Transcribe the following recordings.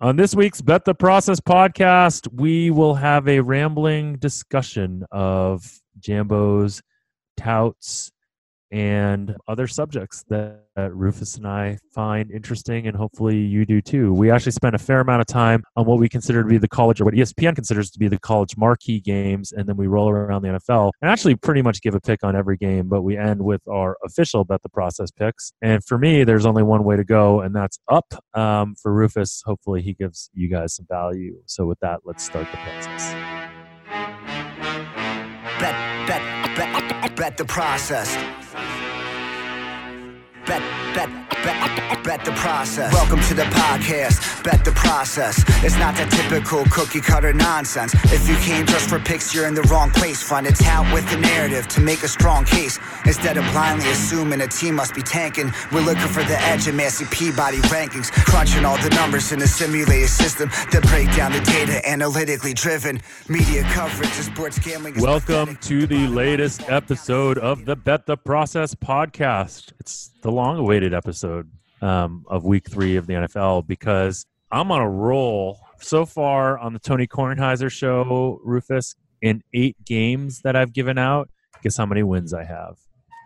On this week's Bet the Process podcast, we will have a rambling discussion of Jambo's touts and other subjects that, Rufus and I find interesting, and hopefully you do too. We actually spent a fair amount of time on what we consider to be the college, or what ESPN considers to be the college marquee games, and then we roll around the NFL and actually pretty much give a pick on every game, but we end with our official bet the process picks. And for me, there's only one way to go, and that's up. Um, for Rufus, hopefully he gives you guys some value. So with that, let's start the process. Bet, bet, bet, bet the process. Bet, bet, bet, bet the process. Welcome to the podcast. Bet the process. It's not that typical cookie cutter nonsense. If you came just for picks, you're in the wrong place. Find a tout with the narrative to make a strong case. Instead of blindly assuming a team must be tanking, we're looking for the edge in Massey Peabody rankings. Crunching all the numbers in a simulated system that break down the data analytically driven. Media coverage of sports gambling. is Welcome to the latest episode of the Bet the Process podcast. It's the long awaited episode um, of week three of the NFL because I'm on a roll so far on the Tony Kornheiser show, Rufus, in eight games that I've given out. Guess how many wins I have?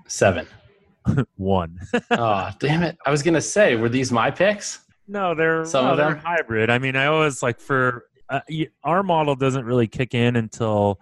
Seven. One. Oh, damn it. I was going to say, were these my picks? No, they're Some no, of they're them? hybrid. I mean, I always like for uh, our model doesn't really kick in until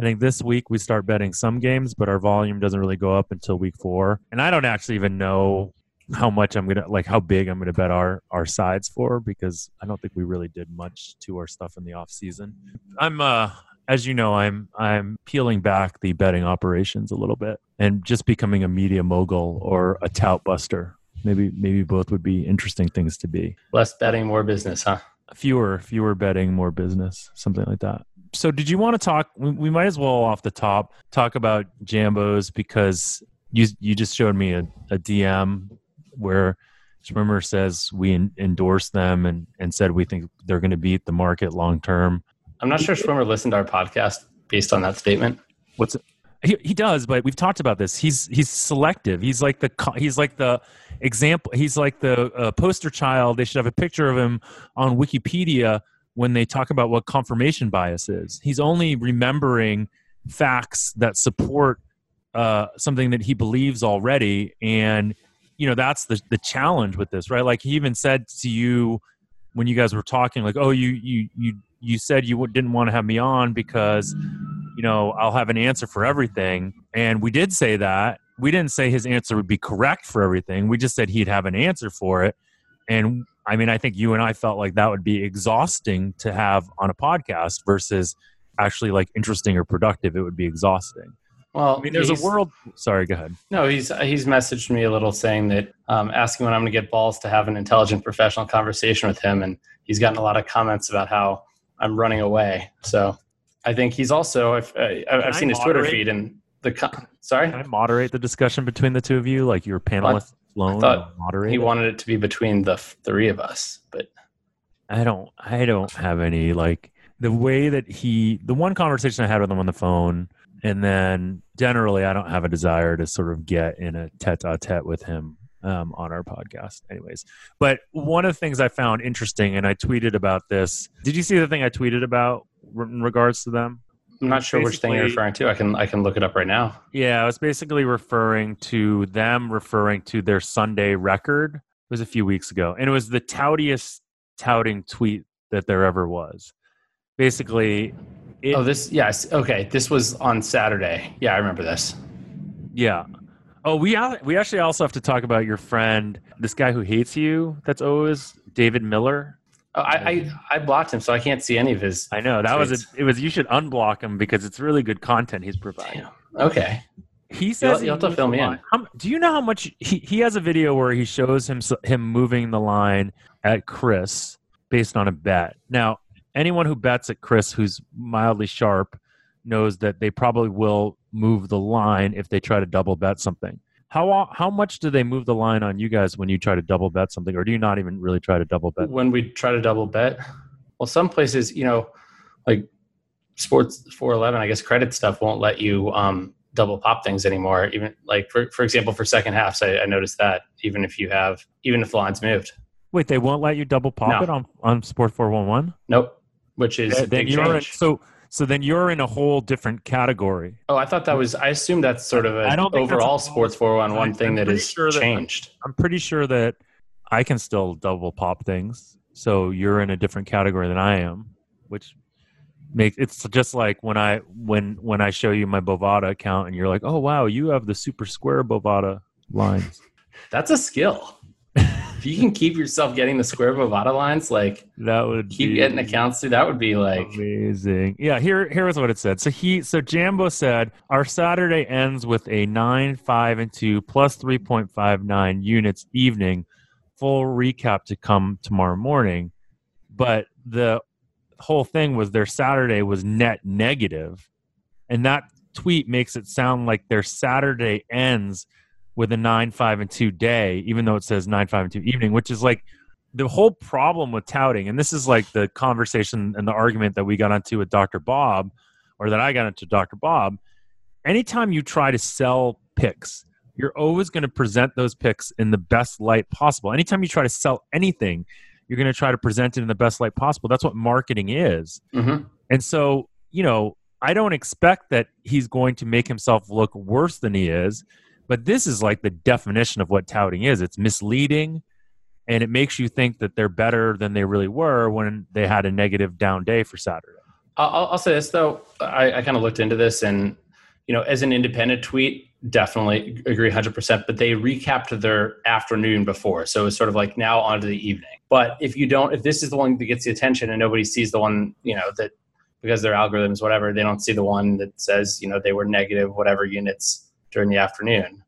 I think this week we start betting some games, but our volume doesn't really go up until week four. And I don't actually even know how much I'm gonna like how big I'm gonna bet our our sides for because I don't think we really did much to our stuff in the off season. I'm uh as you know, I'm I'm peeling back the betting operations a little bit and just becoming a media mogul or a tout buster. Maybe maybe both would be interesting things to be Less betting, more business, huh? fewer fewer betting more business something like that so did you want to talk we, might as well off the top talk about jambos because you you just showed me a, a dm where Schwimmer says we en- endorse them and and said we think they're going to beat the market long term I'm not sure Schwimmer listened to our podcast based on that statement. what's it? He, he does, but we've talked about this. He's he's selective. He's like the he's like the example. He's like the uh, poster child. They should have a picture of him on Wikipedia when they talk about what confirmation bias is. He's only remembering facts that support uh, something that he believes already, and you know that's the the challenge with this, right? Like he even said to you when you guys were talking, like, "Oh, you you you you said you didn't want to have me on because." you know, I'll have an answer for everything. And we did say that. We didn't say his answer would be correct for everything. We just said he'd have an answer for it. And I mean, I think you and I felt like that would be exhausting to have on a podcast versus actually like interesting or productive. It would be exhausting. Well, I mean, there's a world. Sorry, go ahead. No, he's he's messaged me a little saying that um, asking when I'm going to get balls to have an intelligent professional conversation with him, and he's gotten a lot of comments about how I'm running away. So I think he's also I've, uh, I've I seen his Twitter feed and the sorry Can I moderate the discussion between the two of you? Like your panelist alone, thought moderate. he wanted it to be between the three of us, but I don't I don't have any like the way that he the one conversation I had with him on the phone and then generally I don't have a desire to sort of get in a tete-a-tete with him um, on our podcast anyways. But one of the things I found interesting and I tweeted about this. Did you see the thing I tweeted about in regards to them? I'm not sure which thing you're referring to. I can I can look it up right now. Yeah, I was basically referring to them referring to their Sunday record. It was a few weeks ago, and it was the toutiest touting tweet that there ever was. Basically, it, oh, this yes. Okay, this was on Saturday. Yeah, I remember this. yeah. Oh, we we actually also have to talk about your friend, this guy who hates you. That's always David Miller. Oh, I, I I blocked him, so I can't see any of his. I know that was a, it. Was you should unblock him because it's really good content he's providing. Damn. Okay. He says you'll have to fill me in. How- do you know how much he, he has a video where he shows him him moving the line at CRIS based on a bet. Now, anyone who bets at CRIS who's mildly sharp knows that they probably will move the line if they try to double bet something. How how much do they move the line on you guys when you try to double bet something, or do you not even really try to double bet? When we try to double bet, well, some places, you know, like Sports 411, I guess credit stuff won't let you um, double pop things anymore. Even like for for example, for second halves, I, I noticed that even if you have even if the line's moved. Wait, they won't let you double pop No. it on on Sport Four One One. Nope. Which is a Then you're in, so so then you're in a whole different category. Oh, I thought that was. I assume that's sort of I an don't overall a- sports four one one I'm thing that is pretty has sure that- changed. I'm pretty sure that I can still double pop things. So you're in a different category than I am, which makes it's just like when I when when I show you my Bovada account and you're like, oh wow, you have the super square Bovada lines. That's a skill. You can keep yourself getting the square Bovada lines, like That would keep be getting accounts through, that would be like amazing. Yeah, here here is what it said. So he so Jambo said our Saturday ends with a nine, five, and two plus three point five nine units evening. Full recap to come tomorrow morning. But the whole thing was their Saturday was net negative, and that tweet makes it sound like their Saturday ends with a nine, five, and two day, even though it says nine, five, and two evening, which is like the whole problem with touting, and this is like the conversation and the argument that we got into with Dr. Bob, or that I got into Dr. Bob. Anytime you try to sell picks, you're always going to present those picks in the best light possible. Anytime you try to sell anything, you're going to try to present it in the best light possible. That's what marketing is. Mhm. And so, you know, I don't expect that he's going to make himself look worse than he is, but this is like the definition of what touting is. It's misleading and it makes you think that they're better than they really were when they had a negative down day for Saturday. I'll, I'll- say this though. I, I kind of looked into this, and you know, as an independent tweet, definitely agree 100%. But they recapped their afternoon before, so it's sort of like now on to the evening. But if you don't, if this is the one that gets the attention, and nobody sees the one, you know, that because their algorithms, whatever, they don't see the one that says, you know, they were negative whatever units during the afternoon.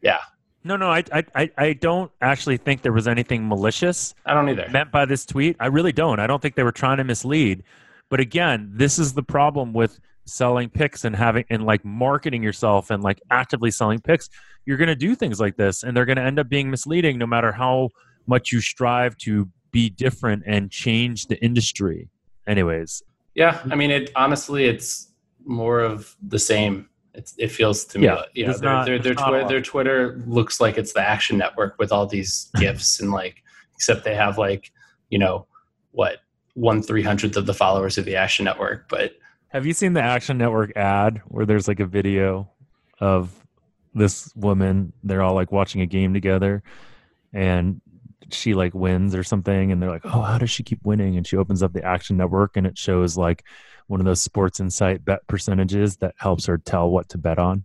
Yeah, No, no, I, I, I- don't actually think there was anything malicious I don't either. meant by this tweet. I really don't. I don't think they were trying to mislead. But again, this is the problem with selling picks and having and like marketing yourself and like actively selling picks. You're going to do things like this and they're going to end up being misleading no matter how much you strive to be different and change the industry. Anyways, Yeah, I mean, it honestly, it's more of the same. It's, it feels to me, Yeah, like, you know, there's their, not- their, their, there's Twitter, their Twitter looks like it's the Action Network with all these gifs and like, except they have like, you know, what one three hundredth of the followers of the Action Network. But have you seen the Action Network ad where there's like a video of this woman? They're all like watching a game together and she like wins or something. And they're like, oh, how does she keep winning? And she opens up the Action Network and it shows like one of those Sports Insight bet percentages that helps her tell what to bet on.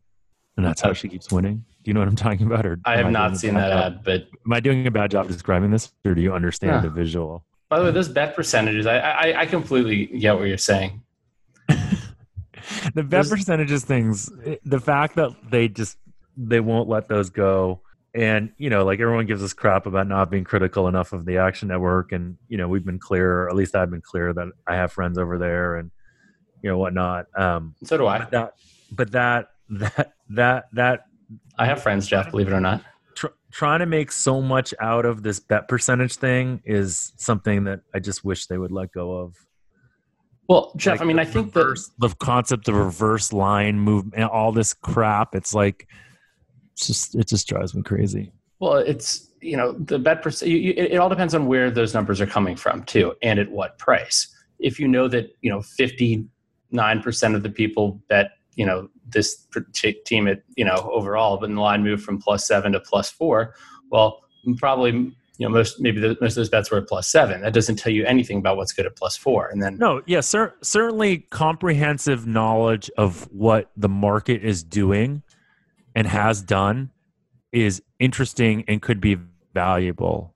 And that's how she keeps winning. Do you know what I'm talking about? Or I have doing not a seen that job? ad. But Am I doing a bad job describing this or do you understand Yeah. the visual? by the way, those bet percentages, I, I, I completely get what you're saying. the bet There's- percentages things the fact that they just they won't let those go and you know like everyone gives us crap about not being critical enough of the action network and you know we've been clear or at least i've been clear that i have friends over there and you know whatnot um So do I. but that but that that that that I have friends, Jeff. Believe it or not. tr- trying to make so much out of this bet percentage thing is something that i just wish they would let go of Well, Jeff, Like I mean, I think that reverse, the concept of reverse line movement, all this crap. It's like, it's just it just drives me crazy. Well, it's you know the bet percent. It, it all depends on where those numbers are coming from too, and at what price. If you know that you know fifty nine percent of the people bet you know this team at you know overall, but the line moved from plus seven to plus four. Well, probably you know most maybe the, most of those bets were at plus seven. That doesn't tell you anything about what's good at plus four. And then No, yeah, cer- certainly comprehensive knowledge of what the market is doing and has done is interesting and could be valuable.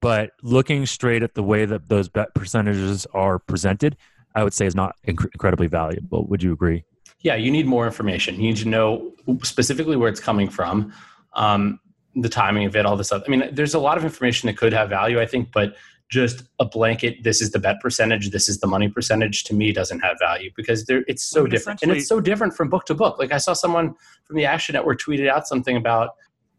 But looking straight at the way that those bet percentages are presented, I would say is not inc- incredibly valuable. Would you agree? yeah, you need more information. You need to know specifically where it's coming from, um, the timing of it, all this stuff. I mean, there's a lot of information that could have value, I think, but just a blanket, this is the bet percentage, this is the money percentage, to me doesn't have value because there it's so I mean, different, and it's so different from book to book. Like I saw someone from the Action Network tweeted out something about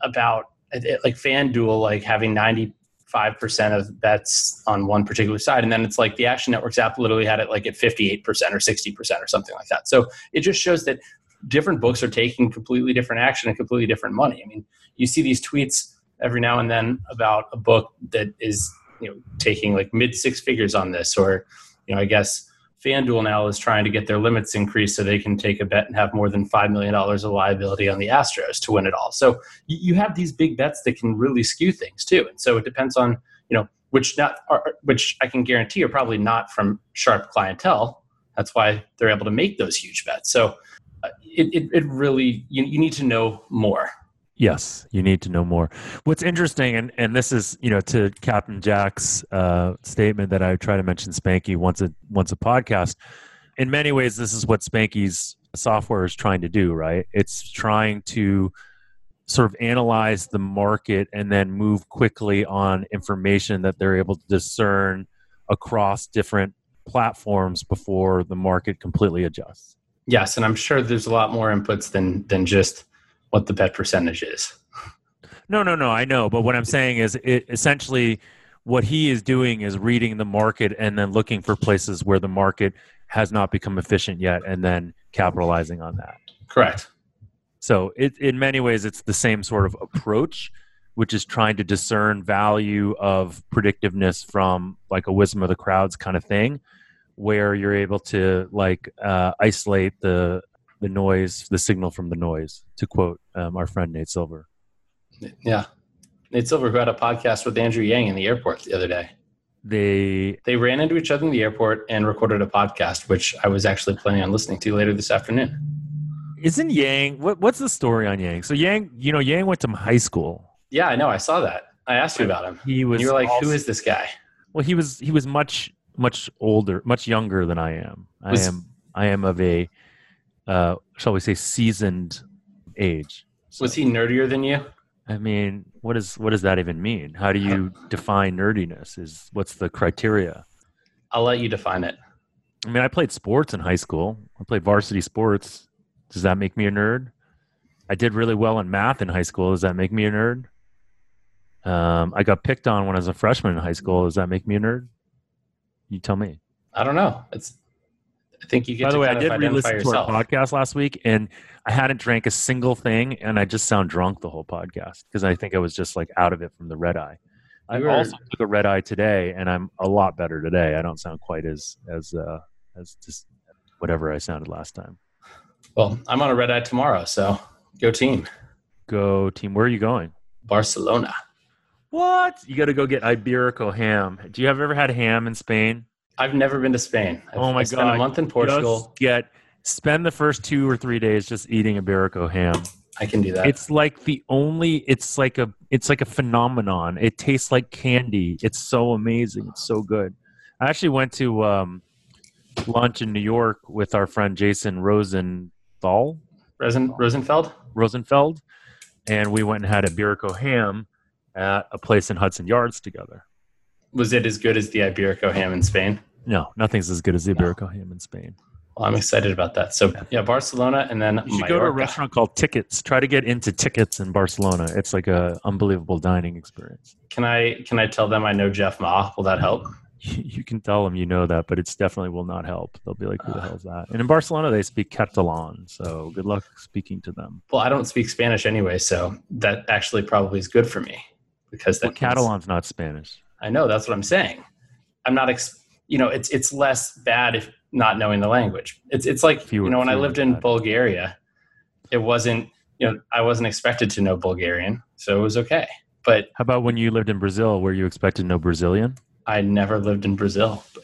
about it- it- like FanDuel like having ninety five percent of bets on one particular side, and then it's like the Action Network's app literally had it like at fifty eight percent or sixty percent or something like that. So it just shows that different books are taking completely different action and completely different money. I mean, you see these tweets every now and then about a book that is you know taking like mid six figures on this, or you know I guess FanDuel now is trying to get their limits increased so they can take a bet and have more than five million dollars of liability on the Astros to win it all. So you, you have these big bets that can really skew things too, and so it depends on you know which not are, which I can guarantee are probably not from sharp clientele. That's why they're able to make those huge bets. So uh, it, it, it really you, you need to know more Yes, you need to know more. What's interesting, and, and this is you know to Captain Jack's uh, statement that I try to mention Spanky once a once a podcast. In many ways, this is what Spanky's software is trying to do. Right? It's trying to sort of analyze the market and then move quickly on information that they're able to discern across different platforms before the market completely adjusts. Yes, and I'm sure there's a lot more inputs than than just what the bet percentage is. No, no, no. I know, but what I'm saying is, it essentially what he is doing is reading the market and then looking for places where the market has not become efficient yet, and then capitalizing on that. Correct. So, it, in many ways, it's the same sort of approach, which is trying to discern value of predictiveness from like a wisdom of the crowds kind of thing, where you're able to like uh, isolate the the noise, the signal from the noise, to quote um, our friend Nate Silver. Yeah. Nate Silver, who had a podcast with Andrew Yang in the airport the other day. They they ran into each other in the airport and recorded a podcast, which I was actually planning on listening to later this afternoon. Isn't Yang what, what's the story on Yang? So Yang, you know, Yang went to high school. Yeah, I know. I saw that. I asked you about him. He was. You were like, also, "Who is this guy?" Well, he was. He was much much older, much younger than I am. Was- I am. I am of a uh, shall we say, seasoned age. So, Was he nerdier than you? I mean, what is what does that even mean? How do you define nerdiness? Is what's the criteria? I'll let you define it. I mean, I played sports in high school. I played varsity sports. Does that make me a nerd? I did really well in math in high school. Does that make me a nerd? Um, I got picked on when I was a freshman in high school. Does that make me a nerd? You tell me. I don't know. It's. I think you get By the to way, I did re-listen to yourself. our podcast last week, and I hadn't drank a single thing, and I just sound drunk the whole podcast because I think I was just like out of it from the red eye. I were- also took a red eye today, and I'm a lot better today. I don't sound quite as as uh, as just whatever I sounded last time. Well, I'm on a red eye tomorrow, so go team. Go team. Where are you going? Barcelona. What? You got to go get Iberico ham. Do you have ever had ham in Spain? I've never been to Spain. I've, Oh my I spent God. a month in Portugal. Just get spend the first two or three days just eating a Iberico ham. I can do that. It's like the only. It's like a. It's like a phenomenon. It tastes like candy. It's so amazing. It's so good. I actually went to um, lunch in New York with our friend Jason Rosenthal Rosen, Rosenfeld. Rosenfeld, and we went and had a Iberico ham at a place in Hudson Yards together. Was it as good as the Iberico ham in Spain? No, nothing's as good as the Iberico ham in Spain. Well, I'm excited about that. So yeah, Barcelona, and then You should go to a restaurant called Tickets. Try to get into Tickets in Barcelona. It's like a unbelievable dining experience. Can I can I tell them I know Jeff Ma? Will that help? You can tell them you know that, but it's definitely will not help. They'll be like, "Who the hell is that?" And in Barcelona, they speak Catalan, so good luck speaking to them. Well, I don't speak Spanish anyway, so that actually probably is good for me because that Well, Catalan's not Spanish. I know that's what I'm saying. I'm not, ex- you know, it's it's less bad if not knowing the language. It's it's like Fewer- you know when I lived in bad. Bulgaria, it wasn't you know I wasn't expected to know Bulgarian, so it was okay. But How about when you lived in Brazil? Were you expected to know Brazilian? I never lived in Brazil, but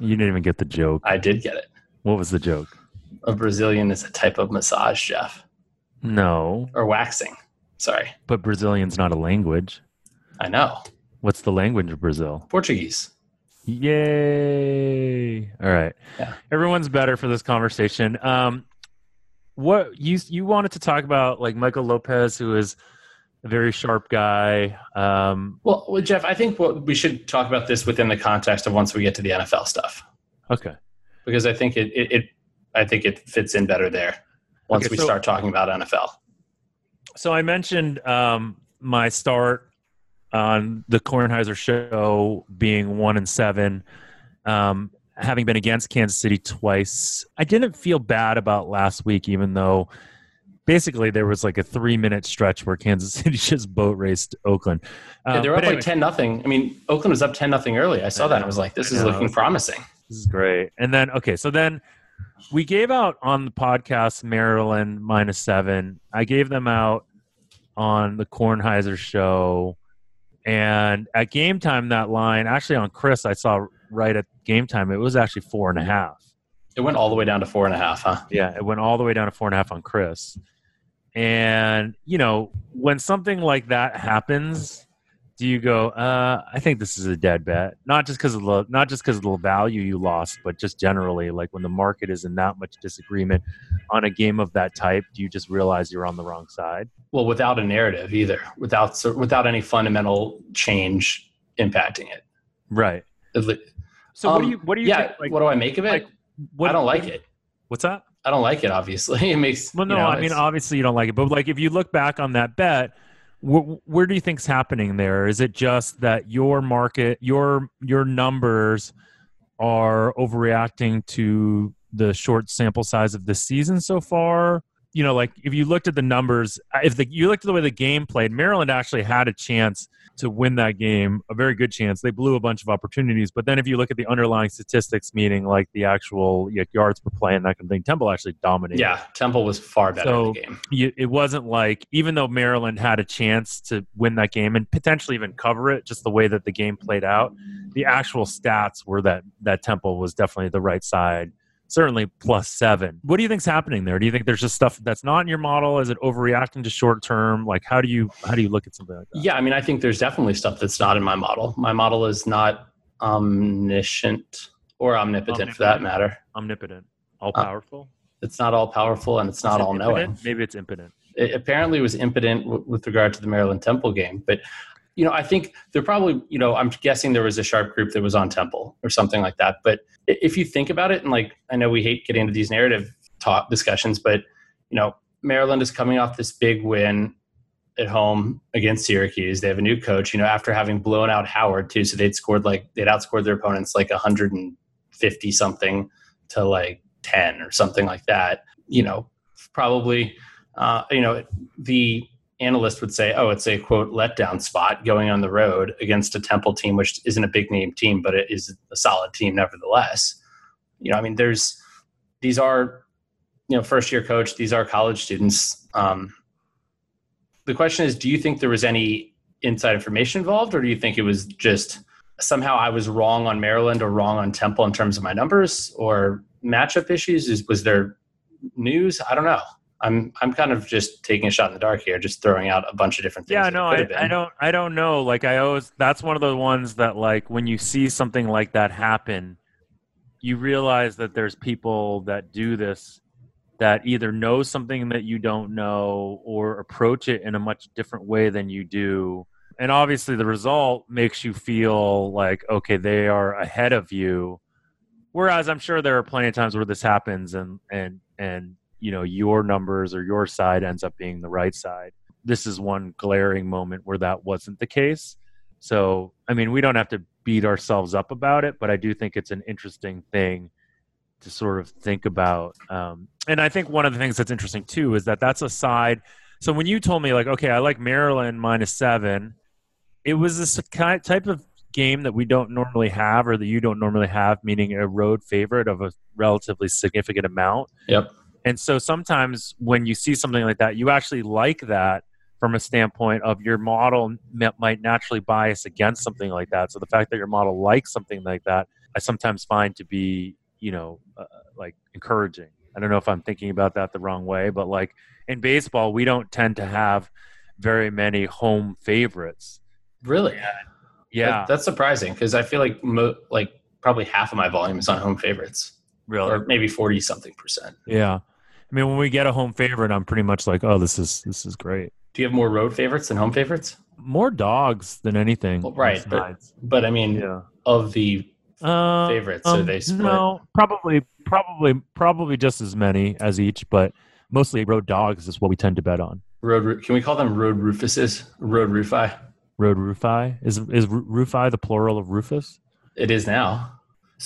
You didn't even get the joke. I did get it. What was the joke? A Brazilian is a type of massage, Jeff, No, or waxing. Sorry, but Brazilian's not a language. I know What's the language of Brazil? Portuguese. Yay! All right, Yeah. everyone's better for this conversation. Um, what you you wanted to talk about, like Michael Lopez, who is a very sharp guy. Um, Well, well, Jeff, I think what we should talk about this within the context of once we get to the NFL stuff. okay, because I think it, it, it I think it fits in better there once Okay, we so- start talking about NFL. so I mentioned um, my start on the Kornheiser show being one and seven. Um, having been against Kansas City twice, I didn't feel bad about last week, even though basically there was like a three minute stretch where Kansas City just boat raced Oakland. Yeah, Um, they were up anyway, like ten nothing. I mean, Oakland was up ten nothing early. I saw that. and I was like, this is looking promising. This is great. And then okay, so then we gave out on the podcast Maryland minus seven. I gave them out on the Kornheiser show. And at game time, that line actually on CRIS, I saw right at game time, it was actually four and a half. It went all the way down to four and a half, huh? Yeah, it went all the way down to four and a half on CRIS. And you know, when something like that happens, do you go, uh, I think this is a dead bet? Not just because of the not just because of the value you lost, but just generally, like when the market is in that much disagreement on a game of that type, do you just realize you're on the wrong side? Well, without a narrative either, without without any fundamental change impacting it. Right. At le- So what do Um, you what do you yeah, think, like, what do I make of it? like, what, I don't like what- it. What's that? I don't like it. Obviously, it makes. Well, no, you know, I mean, obviously you don't like it, but like if you look back on that bet, wh- where do you think's happening there? Is it just that your market, your your numbers are overreacting to the short sample size of the season so far? You know, like if you looked at the numbers, uh, if the, you looked at the way the game played, Maryland actually had a chance to win that game, a very good chance. They blew a bunch of opportunities, but then if you look at the underlying statistics, meaning like the actual like, yards per play and that kind of thing, Temple actually dominated yeah, Temple was far better So- in the game. you, it wasn't like even though Maryland had a chance to win that game and potentially even cover it, just the way that the game played out, the actual stats were that that Temple was definitely the right side. Certainly plus seven. What do you think's happening there? Do you think there's just stuff that's not in your model? Is it overreacting to short term? Like how do you how do you look at something like that? Yeah, I mean, I think there's definitely stuff that's not in my model. My model is not omniscient or omnipotent, for that matter. Omnipotent, all Uh, powerful. It's not all powerful and it's not all knowing. Maybe it's impotent. it apparently was impotent w- with regard to the Maryland Temple game. But you know, I think there probably, you know, I'm guessing there was a sharp group that was on Temple or something like that. But if you think about it, and like I know we hate getting into these narrative talk discussions, but you know, Maryland is coming off this big win at home against Syracuse. They have a new coach, you know, after having blown out Howard too. So they'd scored like they'd outscored their opponents like 150 something to like 10 or something like that. You know, probably uh, you know, the analyst would say, oh, it's a quote letdown spot going on the road against a Temple team, which isn't a big name team, but it is a solid team nevertheless. You know, I mean, there's these are, you know, first year coach, these are college students. Um, the question is, do you think there was any inside information involved, or do you think it was just somehow I was wrong on Maryland or wrong on Temple in terms of my numbers or matchup issues? Is was there news? I don't know. I'm I'm kind of just taking a shot in the dark here, just throwing out a bunch of different things. Yeah, no, I. I don't, I don't know. Like I always, that's one of the ones that like when you see something like that happen, you realize that there's people that do this that either know something that you don't know or approach it in a much different way than you do. And obviously, the result makes you feel like okay, they are ahead of you. Whereas I'm sure there are plenty of times where this happens, and and and you know your numbers or your side ends up being the right side this is one glaring moment where that wasn't the case. So, I mean, we don't have to beat ourselves up about it, but I do think it's an interesting thing to sort of think about. Um, and I think one of the things that's interesting too is that that's a side. So when you told me like, okay, I like Maryland minus seven, it was this kind type of game that we don't normally have, or that you don't normally have, meaning a road favorite of a relatively significant amount. Yep. And so sometimes when you see something like that, you actually like that from a standpoint of your model might naturally bias against something like that. So the fact that your model likes something like that, I sometimes find to be, you know, uh, like encouraging. I don't know if I'm thinking about that the wrong way, but like in baseball, we don't tend to have very many home favorites. Really? Yeah, That- that's surprising because I feel like mo- like probably half of my volume is on home favorites, really. or maybe forty something percent. Yeah. I mean, when we get a home favorite, I'm pretty much like, oh, this is this is great. Do you have more road favorites than home favorites? More dogs than anything. Well, right, but- But I mean, yeah. of the Uh, favorites, so um, they split. No, probably, probably, probably just as many as each, but mostly road dogs is what we tend to bet on. road, can we call them road Rufuses? Road Rufi? Road Rufi is is Rufi the plural of Rufus? It is now.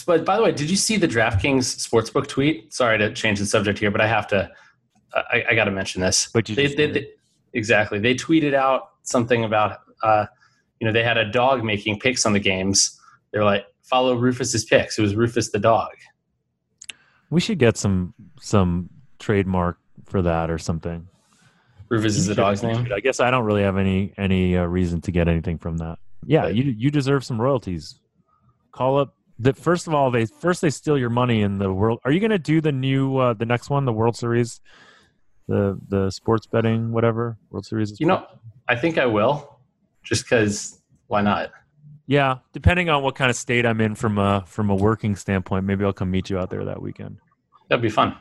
But by the way, did you see the DraftKings sportsbook tweet? Sorry to change the subject here, but I have to. I, I got to mention this. But you they, they, they- exactly. They tweeted out something about, uh, you know, they had a dog making picks on the games. They're like, follow Rufus's picks. It was Rufus the dog. We should get some some trademark for that or something. Rufus is the dog's name. I guess I don't really have any any uh, reason to get anything from that. Yeah, Right. you you deserve some royalties. Call up the first of all they first they steal your money in the world. Are you going to do the new uh, the next one, the World Series, the the sports betting whatever World Series? You know, I think I will, just because. Why not? Yeah, depending on what kind of state I'm in from a from a working standpoint, maybe I'll come meet you out there that weekend. That'd be fun.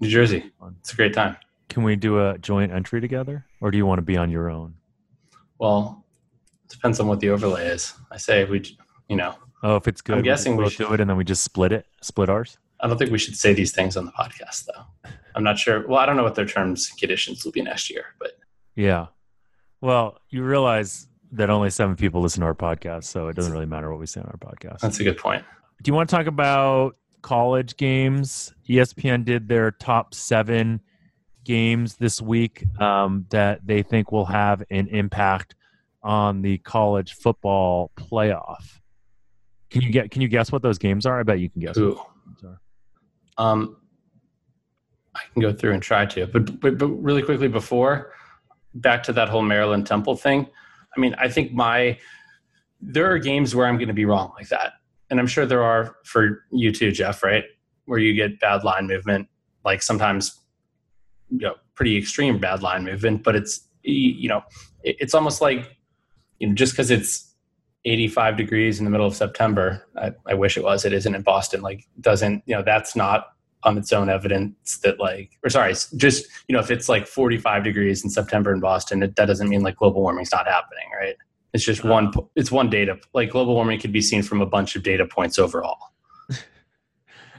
New Jersey. It's a great time. Can we do a joint entry together, or do you want to be on your own? Well, depends on what the overlay is. I say we, you know, Oh, if it's good, I'm guessing we should- do it, and then we just split it, split ours. I don't think we should say these things on the podcast, though. I'm not sure. Well, I don't know what their terms and conditions will be next year, but Yeah. Well, you realize that only seven people listen to our podcast, so it doesn't really matter what we say on our podcast. that's a good point. Do you want to talk about college games? ESPN did their top seven games this week um, that they think will have an impact on the college football playoff. Can you get? Can you guess what those games are? I bet you can guess. Ooh. Um, I can go through and try to, but, but but really quickly before, back to that whole Maryland Temple thing. I mean, I think my there are games where I'm going to be wrong like that, and I'm sure there are for you too, Jeff. Right, where you get bad line movement, like sometimes, you know, pretty extreme bad line movement. But it's you know, it's almost like you know, just because it's 85 degrees in the middle of September. I, I wish it was. It isn't in Boston. Like, doesn't you know? That's not on its own evidence that like, or sorry, just you know, if it's like 45 degrees in September in Boston, it, that doesn't mean like global warming's not happening, right? It's just one. It's one data. Like global warming could be seen from a bunch of data points overall.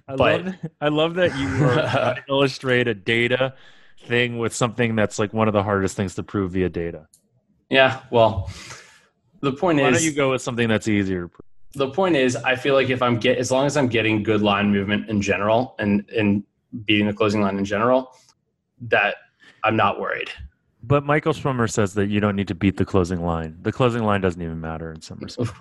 I But- love, I love that you illustrate a data thing with something that's like one of the hardest things to prove via data. Yeah. Well, the point Why is, don't you go with something that's easier? the point is i feel like if i'm get as long as i'm getting good line movement in general and and beating the closing line in general that i'm not worried But Michael Schwimmer says that you don't need to beat the closing line. The closing line doesn't even matter in some respects.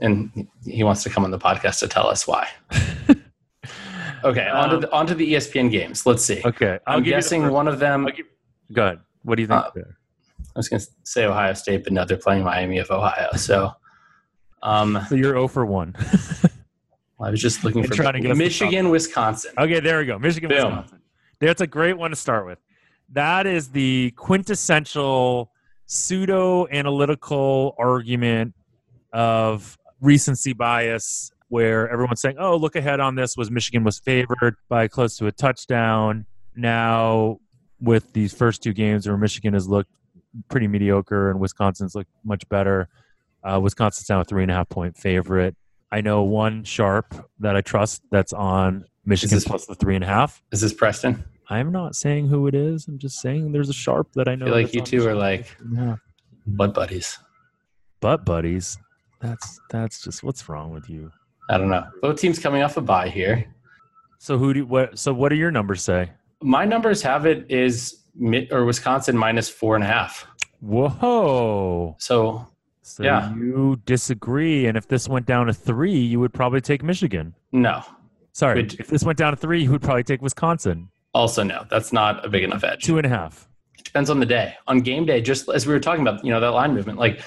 and he wants to come on the podcast to tell us why okay on, to Um, the, on to the espn games let's see Okay, I'll i'm give you the guessing one of them give- Go ahead. What do you think? Uh, there? I was going to say ohio state but now they're playing miami of ohio so um So you're 0 for one. i was just looking for trying to get michigan wisconsin okay, there we go. Michigan, Boom. Wisconsin. That's a great one to start with. That is the quintessential pseudo analytical argument of recency bias where everyone's saying, oh, look ahead on this was Michigan was favored by close to a touchdown. Now, with these first two games where Michigan has looked pretty mediocre and Wisconsin's looked much better, uh, Wisconsin's now a three and a half point favorite. I know one sharp that I trust that's on Michigan this- plus the three and a half. is this preston I'm not saying who it is. I'm just saying there's a sharp that I i know. feel like you two are like plus three and a half. butt buddies butt buddies. That's that's just what's wrong with you. I don't know. Both teams coming off a bye here. So who do what? So what do your numbers say? My numbers have it is or Wisconsin minus four and a half. Whoa! So So Yeah. you disagree, and if this went down to three, you would probably take Michigan. no. Sorry, Would- if this went down to three, you would probably take Wisconsin. Also no. That's not a big enough edge. Two and a half. It depends on the day. On game day, just as we were talking about, you know, that line movement. Like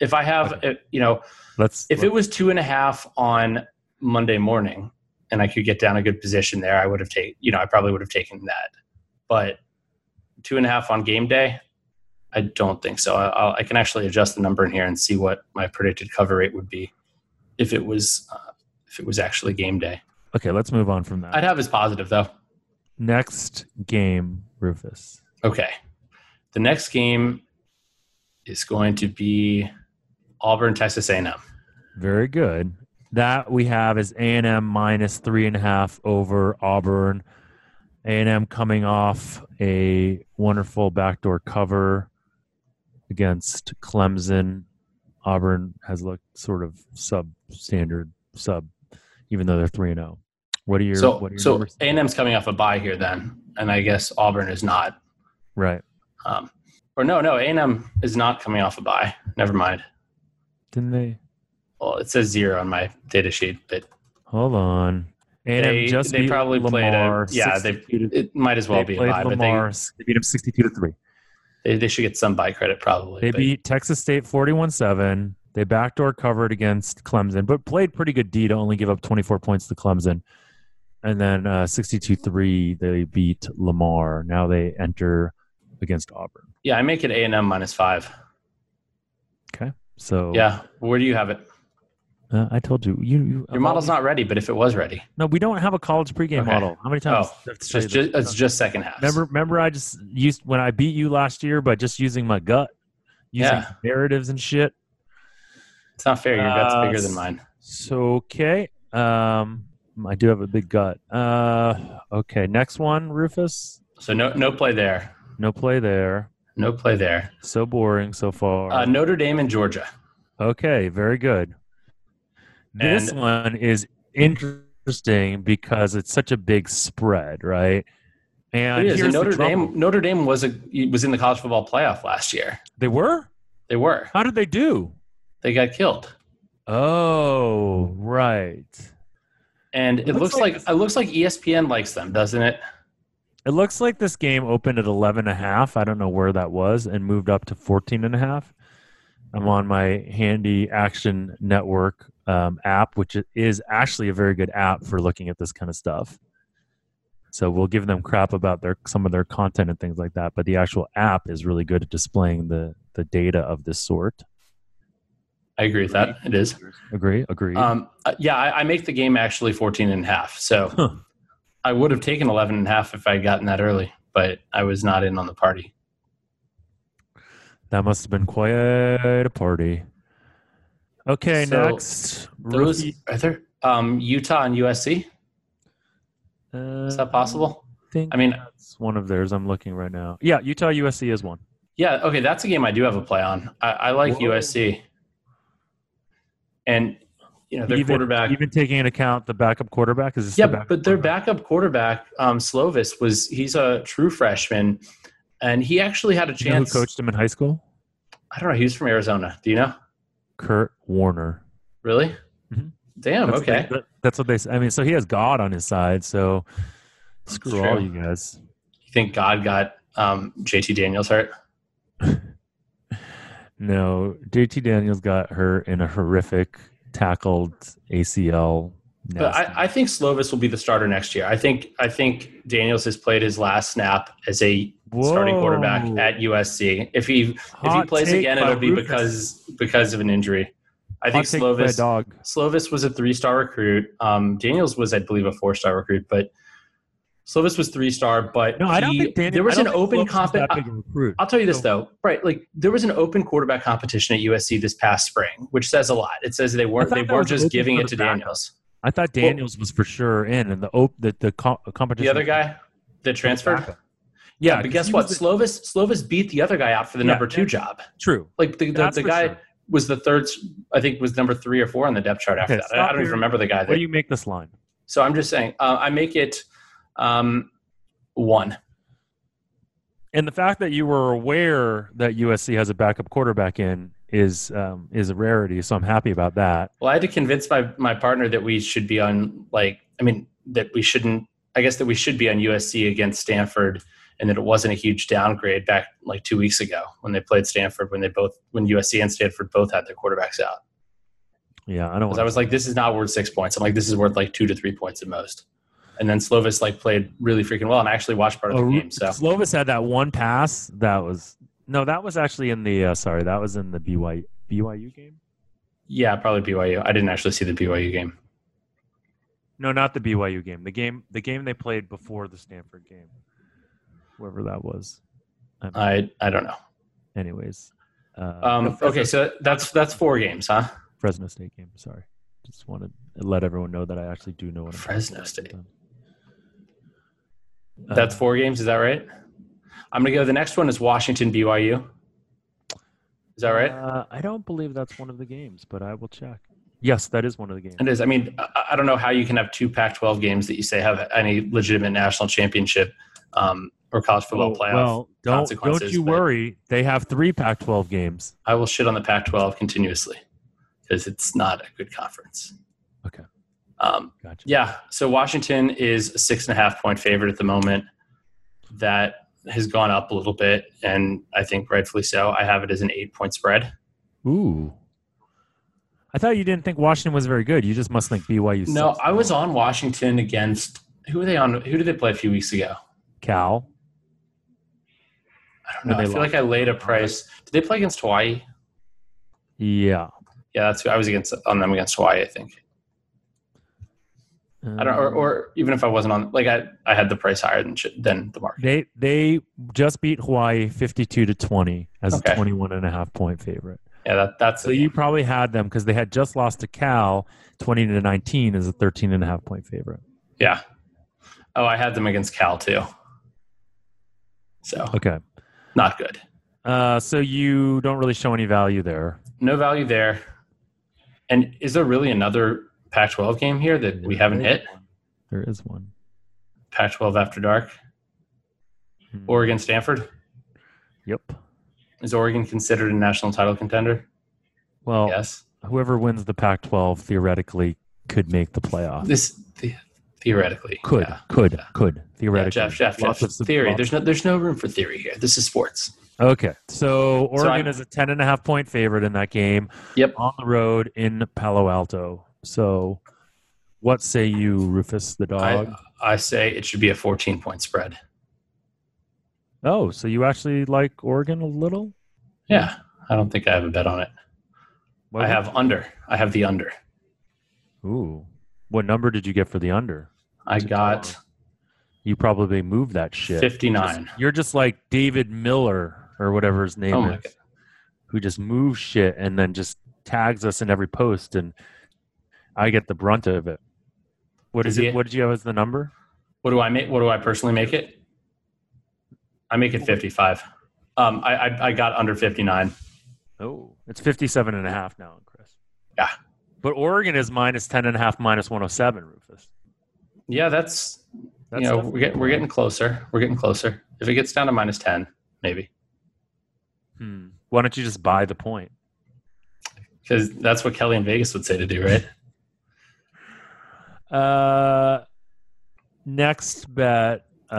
if I have, uh, you know, Let's. if it was two and a half on Monday morning, and I could get down a good position there, I would have taken. You know, I probably would have taken that. But two and a half on game day, I don't think so. I, I'll, can actually adjust the number in here and see what my predicted cover rate would be if it was uh, if it was actually game day. okay, let's move on from that. I'd have as positive though. Next game, Rufus. Okay, the next game is going to be Auburn, Texas A&M. Very good. That we have is A and M minus three and a half over Auburn. A and M coming off a wonderful backdoor cover against Clemson. Auburn has looked sort of substandard, sub, even though they're three and zero. What are your so what are your so? A and M's coming off a bye here then, and I guess Auburn is not. Right. Um, or no, no, A and M is not coming off a bye. Never mind. Didn't they? Well, it says zero on my data sheet, but Hold on. A&M They- just they beat probably played a- Lamar yeah, they- to- it might as well they be a played bye. But Lamar. they, They beat him 62 to 3. they they should get some bye credit probably. They but- beat Texas State 41 7. They backdoor covered against Clemson, but played pretty good D to only give up 24 points to Clemson. And then uh, 62 3, they beat Lamar. Now they enter against Auburn. yeah, I make it A and M minus five. Okay. So, Yeah, where do you have it? Uh, I told you. you, you Your model's not ready, but if it was ready, No, we don't have a college pregame Okay. model. How many times? oh, do I have to it's just, just it's just second half. Remember, remember, I just used when I beat you last year by just using my gut, using Yeah. narratives and shit. It's not fair. Your gut's Uh, bigger than mine. So okay, um, I do have a big gut. Uh, okay, next one, Rufus. So no no play there. No play there. No play there. So boring so far. Uh, Notre Dame and Georgia. okay, very good. This And- one is interesting because it's such a big spread, right? And It is. And Notre. Dame Notre Dame was a was in the college football playoff last year. They were. They were. How did they do? They got killed. Oh, right. And it, It looks, looks like like, it looks like ESPN likes them, doesn't it? It looks like this game opened at 11 and a half. I don't know where that was and moved up to 14 and a half. I'm on my handy action network um, app, which is actually a very good app for looking at this kind of stuff. So we'll give them crap about their some of their content and things like that, but the actual app is really good at displaying the the data of this sort. I agree with that. It is. Agree? Agree. Um, uh, yeah, I, I make the game actually 14 and a half. So Huh. I would have taken 11 and a half if I had gotten that early, but I was not in on the party. That must have been quite a party. Okay, So, next. Those Rookie- are there um, Utah and USC. Is that possible? think I mean- that's one of theirs. I'm looking right now. Yeah, Utah USC is one. Yeah, okay, that's a game I do have a play on. I, I like Whoa. USC, and you know their even, quarterback. even taking into account the backup quarterback is yeah, the backup but their backup quarterback, um, Slovis, was he's a true freshman, and he actually had a You know who chance. coached him in high school? I don't know. He was from Arizona. Do you know? Kurt Warner. Really? Mhm. Damn. That's okay. that- that's what they. I mean, so he has God on his side. So screw all you guys. You think God got um, JT Daniels hurt? No, JT Daniels got hurt in a horrific tackled ACL. But. I, I think Slovis will be the starter next year. I think I think Daniels has played his last snap as a starting quarterback at USC. If he if he plays again, it'll be Rufus. because because of an injury. I think Hot by Slovis. Slovis was a three star recruit. Um, Daniels was, I believe, a four star recruit, but Slovis was three star. But No, I don't think Daniel, there was an open Slovis is comp. that big a recruit. I'll tell you this though, right? Like there was an open quarterback competition at USC this past spring, which says a lot. It says they weren't they weren't just giving it to. Daniels. I thought Daniels was for sure in, and the op- the the co- competition. The other guy that transferred. Yeah, but guess what? the- Slovis Slovis beat the other guy out for the Yeah, number two yeah. job. True. Like the the, the guy sure. was the third. I think was number three or four on the depth chart after Okay, that. I, don't even remember the guy. That, do you make this line? so I'm just saying. Uh, I make it um, one. And the fact that you were aware that USC has a backup quarterback in is um, is a rarity. So I'm happy about that. Well, I had to convince my my partner that we should be on like I mean that we shouldn't. I guess that we should be on USC against Stanford, and that it wasn't a huge downgrade back like two weeks ago when they played Stanford when they both when USC and Stanford both had their quarterbacks out. Yeah, I don't. Because I was like, this is not worth six points. I'm like, this is worth like two to three points at most. And then Slovis like played really freaking well, and I actually watched part of the Oh, game. So Slovis had that one pass that was no, that was actually in the uh, sorry, that was in the BYU BYU game. yeah, probably BYU. I didn't actually see the BYU game. No, not the BYU game. The game the game they played before the Stanford game. Whoever that was. Um, I I don't know. anyways. Uh, Um, no, Fresno, okay, so that's that's four games, huh? Fresno State game. Sorry, just wanted to let everyone know that I actually do know what I'm Fresno State. about. That's Uh, four games. Is that right? I'm gonna go. The next one is Washington BYU. Is that right? Uh, I don't believe that's one of the games, but I will check. Yes, that is one of the games. It is. I mean, I, I don't know how you can have two Pac-12 games that you say have any legitimate national championship um, or college football Oh, playoff. well, don't don't you worry. They have three Pac-12 games. I will shit on the Pac-12 continuously because it's not a good conference. Okay. Um, Gotcha. yeah. So Washington is a six and a half point favorite at the moment. That has gone up a little bit, and I think rightfully so. I have it as an eight point spread. Ooh. I thought you didn't think Washington was very good. You just must think BYU. No. I was on Washington against who were they on? Who did they play a few weeks ago? Cal. I don't know. I feel like I laid a price. Did they play against Hawaii? Yeah. Yeah, that's who I was against on them against Hawaii. I think. I don't, or, or um, even if I wasn't on, like I, I had the price higher than than the market. They they just beat Hawaii 52 to 20 as Okay. a 21 and a half point favorite. Yeah, that that's So you probably had them because they had just lost to Cal 20 to 19 as a 13 and a half point favorite. yeah. Oh, I had them against Cal too. So Okay. Not good. Uh, so you don't really show any value there. No value there. And is there really another Pac-12 game here that we haven't hit? There is one. Pac-12 after dark. Hmm. Oregon, Stanford. Yep. Is Oregon considered a national title contender? Well, Yes. whoever wins the Pac-12 theoretically could make the playoff. This the, theoretically Could, yeah. could, Yeah. could Yeah, theoretically. Jeff, Jeff, Lots Jeff. of- Theory. lots- There's no, there's no room for theory here. This is sports. Okay, so Oregon I'm- is a 10 and a half point favorite in that game. Yep. On the road in Palo Alto. So what say you, Rufus the dog? I, I say it should be a 14 point spread. oh, so you actually like Oregon a little? Yeah, I don't think I have a bet on it. Why I have under. I have the under. Ooh. What number did you get for the under? I got. You probably moved that shit. 59. You're just like David Miller or whatever his name Oh is, God. who just moves shit and then just tags us in every post, and I get the brunt of it. What Is is it? What did you have as the number? What do I make? What do I personally make it? I make it 55. Um, I, I, I got under 59. Oh, it's 57 and a half now, CRIS. Yeah. But Oregon is minus 10 and a half, minus 107, Rufus. Yeah, that's, That's you know, we're getting, we're getting closer. We're getting closer. If it gets down to minus 10, maybe. Hmm. Why don't you just buy the point? Because that's what Kelly in Vegas would say to do, right? Uh, next bet. Uh,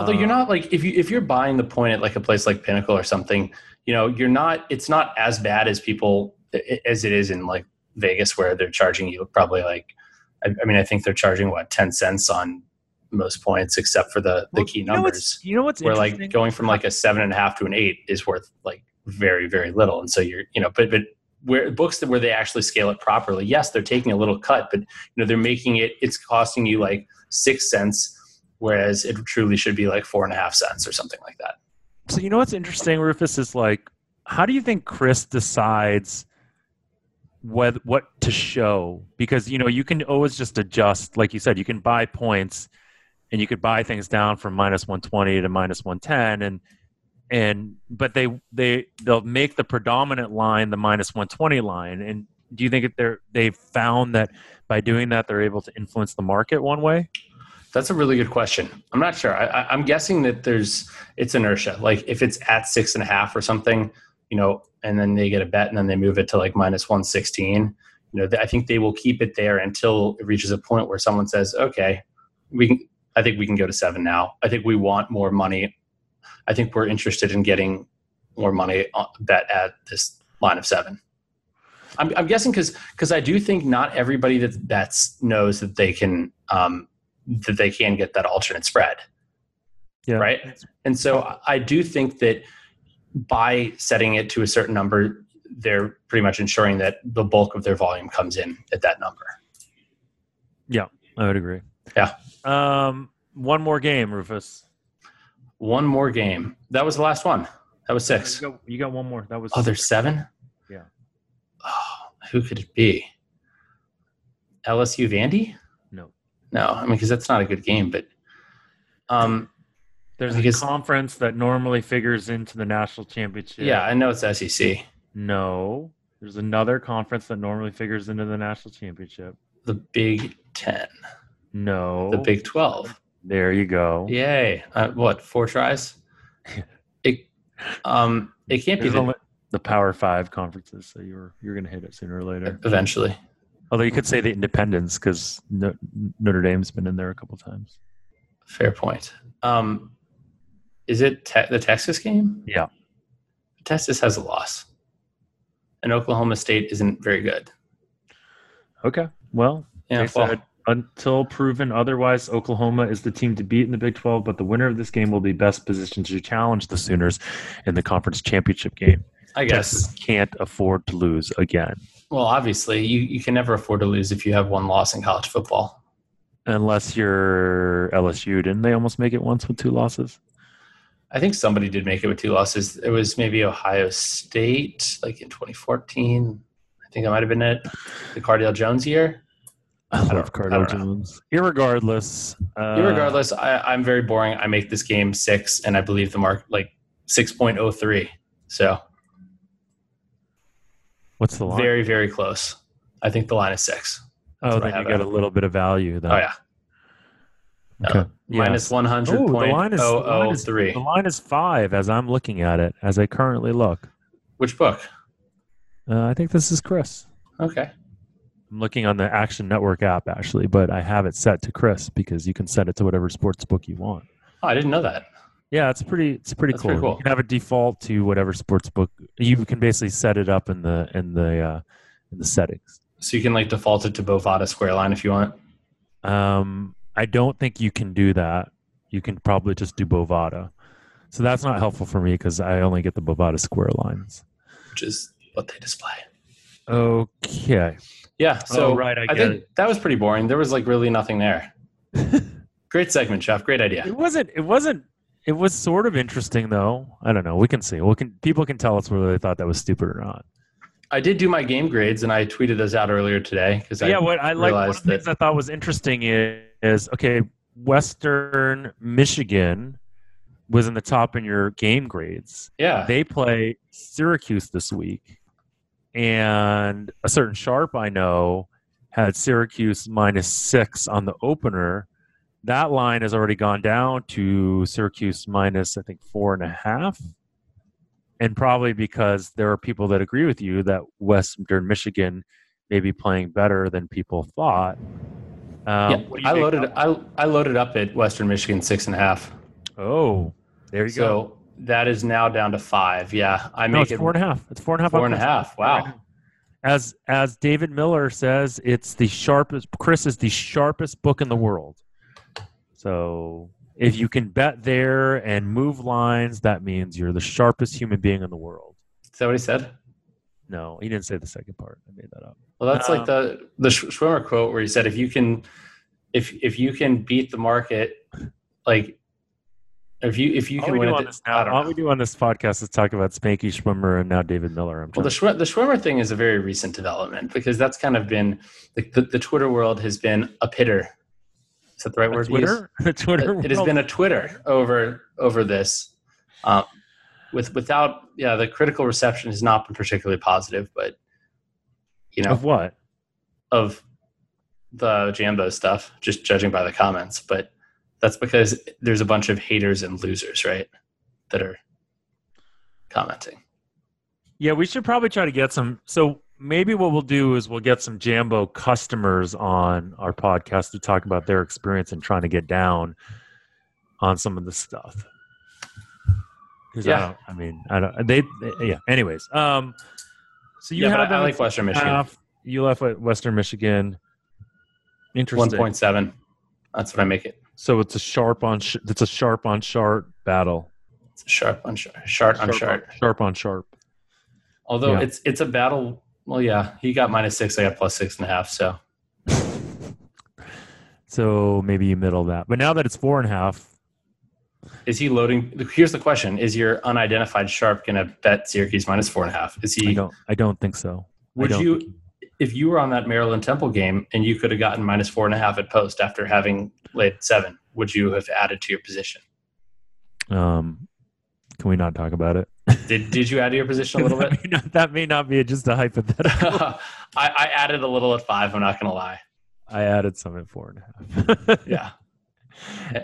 Although you're not like if you if you're buying the point at like a place like Pinnacle or something, you know, you're not. It's not as bad as people as it is in like Vegas, where they're charging you probably like. I, I mean, I think they're charging what ten cents on most points, except for the the Well, key you know what's- numbers. You know what's where like going from like a seven and a half to an eight is worth like very very little, and so you're you know, but but where books that where they actually scale it properly, yes, they're taking a little cut, but you know they're making it. It's costing you like six cents whereas it truly should be like four and a half cents or something like that. So you know what's interesting, Rufus, is like, how do you think CRIS decides what what to show? Because you know you can always just adjust, like you said, you can buy points, and you could buy things down from minus one twenty to minus one ten, and and but they they they'll make the predominant line the minus one twenty line. And do you think that they're they've found that by doing that they're able to influence the market one way? That's a really good question. I'm not sure. I, I'm guessing that there's it's inertia. Like if it's at six and a half or something, you know, and then they get a bet and then they move it to like minus 116. You know, I think they will keep it there until it reaches a point where someone says, "Okay, we can." I think we can go to seven now. I think we want more money. I think we're interested in getting more money on, bet at this line of seven. I'm, I'm guessing because because I do think not everybody that bets knows that they can um, that they can get that alternate spread. Yeah. Right. And so I do think that by setting it to a certain number, they're pretty much ensuring that the bulk of their volume comes in at that number. Yeah, I would agree. Yeah. Um, one more game, Rufus. One more game. That was the last one. That was six. You got, you got one more. That was Oh, there's seven? Yeah. Oh, who could it be? LSU Vandy? no. No, I mean, because that's not a good game, but um, There's I a guess- conference that normally figures into the national championship. yeah, I know it's SEC. No. There's another conference that normally figures into the national championship. The Big Ten. No. The Big Twelve. There you go. Yay! Uh, what? Four tries? it um it can't be the, only the Power Five conferences, so you're you're gonna hit it sooner or later. eventually. Although you could say the Independents because no, Notre Dame's been in there a couple times. Fair point. Um, is it te- the Texas game? Yeah. Texas has a loss, and Oklahoma State isn't very good. Okay. Well, Yeah, they well, said until proven otherwise, Oklahoma is the team to beat in the Big 12, but the winner of this game will be best positioned to challenge the Sooners in the conference championship game. I guess. Texas can't afford to lose again Well, obviously, you, you can never afford to lose if you have one loss in college football. unless you're LSU. Didn't they almost make it once with two losses? I think somebody did make it with two losses. It was maybe Ohio State, like in 2014. I think that might have been it. The Cardale Jones year. I don't- love I know. Jones. Irregardless, uh, Irregardless, I, I'm very boring. I make this game six, and I believe the mark like 6.03. So what's the line? very, very close. I think the line is six. oh, what I then you get a little bit of value. Then. Oh yeah, Okay. minus Yes. one hundred Oh, the point line is- the oh line oh is- three. The line is five as I'm looking at it, as I currently look. Which book? Uh, I think this is CRIS. Okay. I'm looking on the Action Network app actually, but I have it set to CRIS because you can set it to whatever sports book you want. Oh, I didn't know that. Yeah, it's pretty. It's pretty That's cool. pretty cool. You can have a default to whatever sports book. You can basically set it up in the in the uh, in the settings. So you can like default it to Bovada Square Line if you want. Um, I don't think you can do that. You can probably just do Bovada. So that's not helpful for me because I only get the Bovada square lines. which is what they display. Okay. Yeah. Oh, so Oh, right, I I, think it. that was pretty boring. There was like really nothing there. Great segment, Chef. Great idea. It wasn't. It wasn't. It was sort of interesting though. I don't know. We can see. We can. People can tell us whether they thought that was stupid or not. I did do my game grades and I tweeted those out earlier today because I yeah, what I like one of the things that- I thought was interesting is, is okay, Western Michigan was in the top in your game grades. yeah They play Syracuse this week, and a certain sharp I know had Syracuse minus six on the opener. That line has already gone down to Syracuse minus, I think, four and a half. And probably because there are people that agree with you that Western Michigan may be playing better than people thought. Um, yeah, what do you I loaded I, I loaded up at Western Michigan six and a half. Oh, there you go. So that is now down to five. Yeah, I No, make it's it four and a half. It's four and a half. four and a half. Wow. As as David Miller says, it's the sharpest. CRIS is the sharpest book in the world. So if you can bet there and move lines, that means you're the sharpest human being in the world. Is that what he said? No, he didn't say the second part. I made that up. Well, that's Um, like the the Sch- Schwimmer quote where he said, "If you can, if if you can beat the market, like if you if you can win do it, this now, all know. we do on this podcast is talk about Spanky Schwimmer and now David Miller. I'm Well, the. Schw- the Schwimmer thing is a very recent development because that's kind of been the, the, the Twitter world has been a pitter. Is that the right The word? Twitter, the Twitter. It, it has been a Twitter over over this. Um, with without yeah, the critical reception has not been particularly positive, but you know of what? of the Jambo stuff, just judging by the comments. But that's because there's a bunch of haters and losers, right? That are commenting. Yeah, we should probably try to get some. So maybe what we'll do is we'll get some Jambo customers on our podcast to talk about their experience and trying to get down on some of the stuff. 'Cause I, Yeah. don't, I mean, I don't. They, they- yeah. Anyways, um, so you yeah, have I, I like Western Michigan. half. You left with Western Michigan. Interesting. One point seven. That's what I make it. So it's a sharp on. Sh- it's a sharp on sharp battle. It's a sharp on sharp, sharp on sharp. on, sharp on sharp. Although Yeah. it's it's a battle. Well, yeah, he got minus six. I got plus six and a half. So So maybe you middle that. But now that it's four and a half, is he loading? Here's the question: Is your unidentified sharp going to bet Syracuse minus four and a half? Is I he? don't. I don't think so. Would you, if you were on that Maryland Temple game and you could have gotten minus four and a half at post after having laid seven, would you have added to your position? Um, Can we not talk about it? Did Did you add to your position a little that, bit? may not, that may not be just a hypothetical. I, I added a little at five. I'm not gonna lie. I added some at four and a half. Yeah.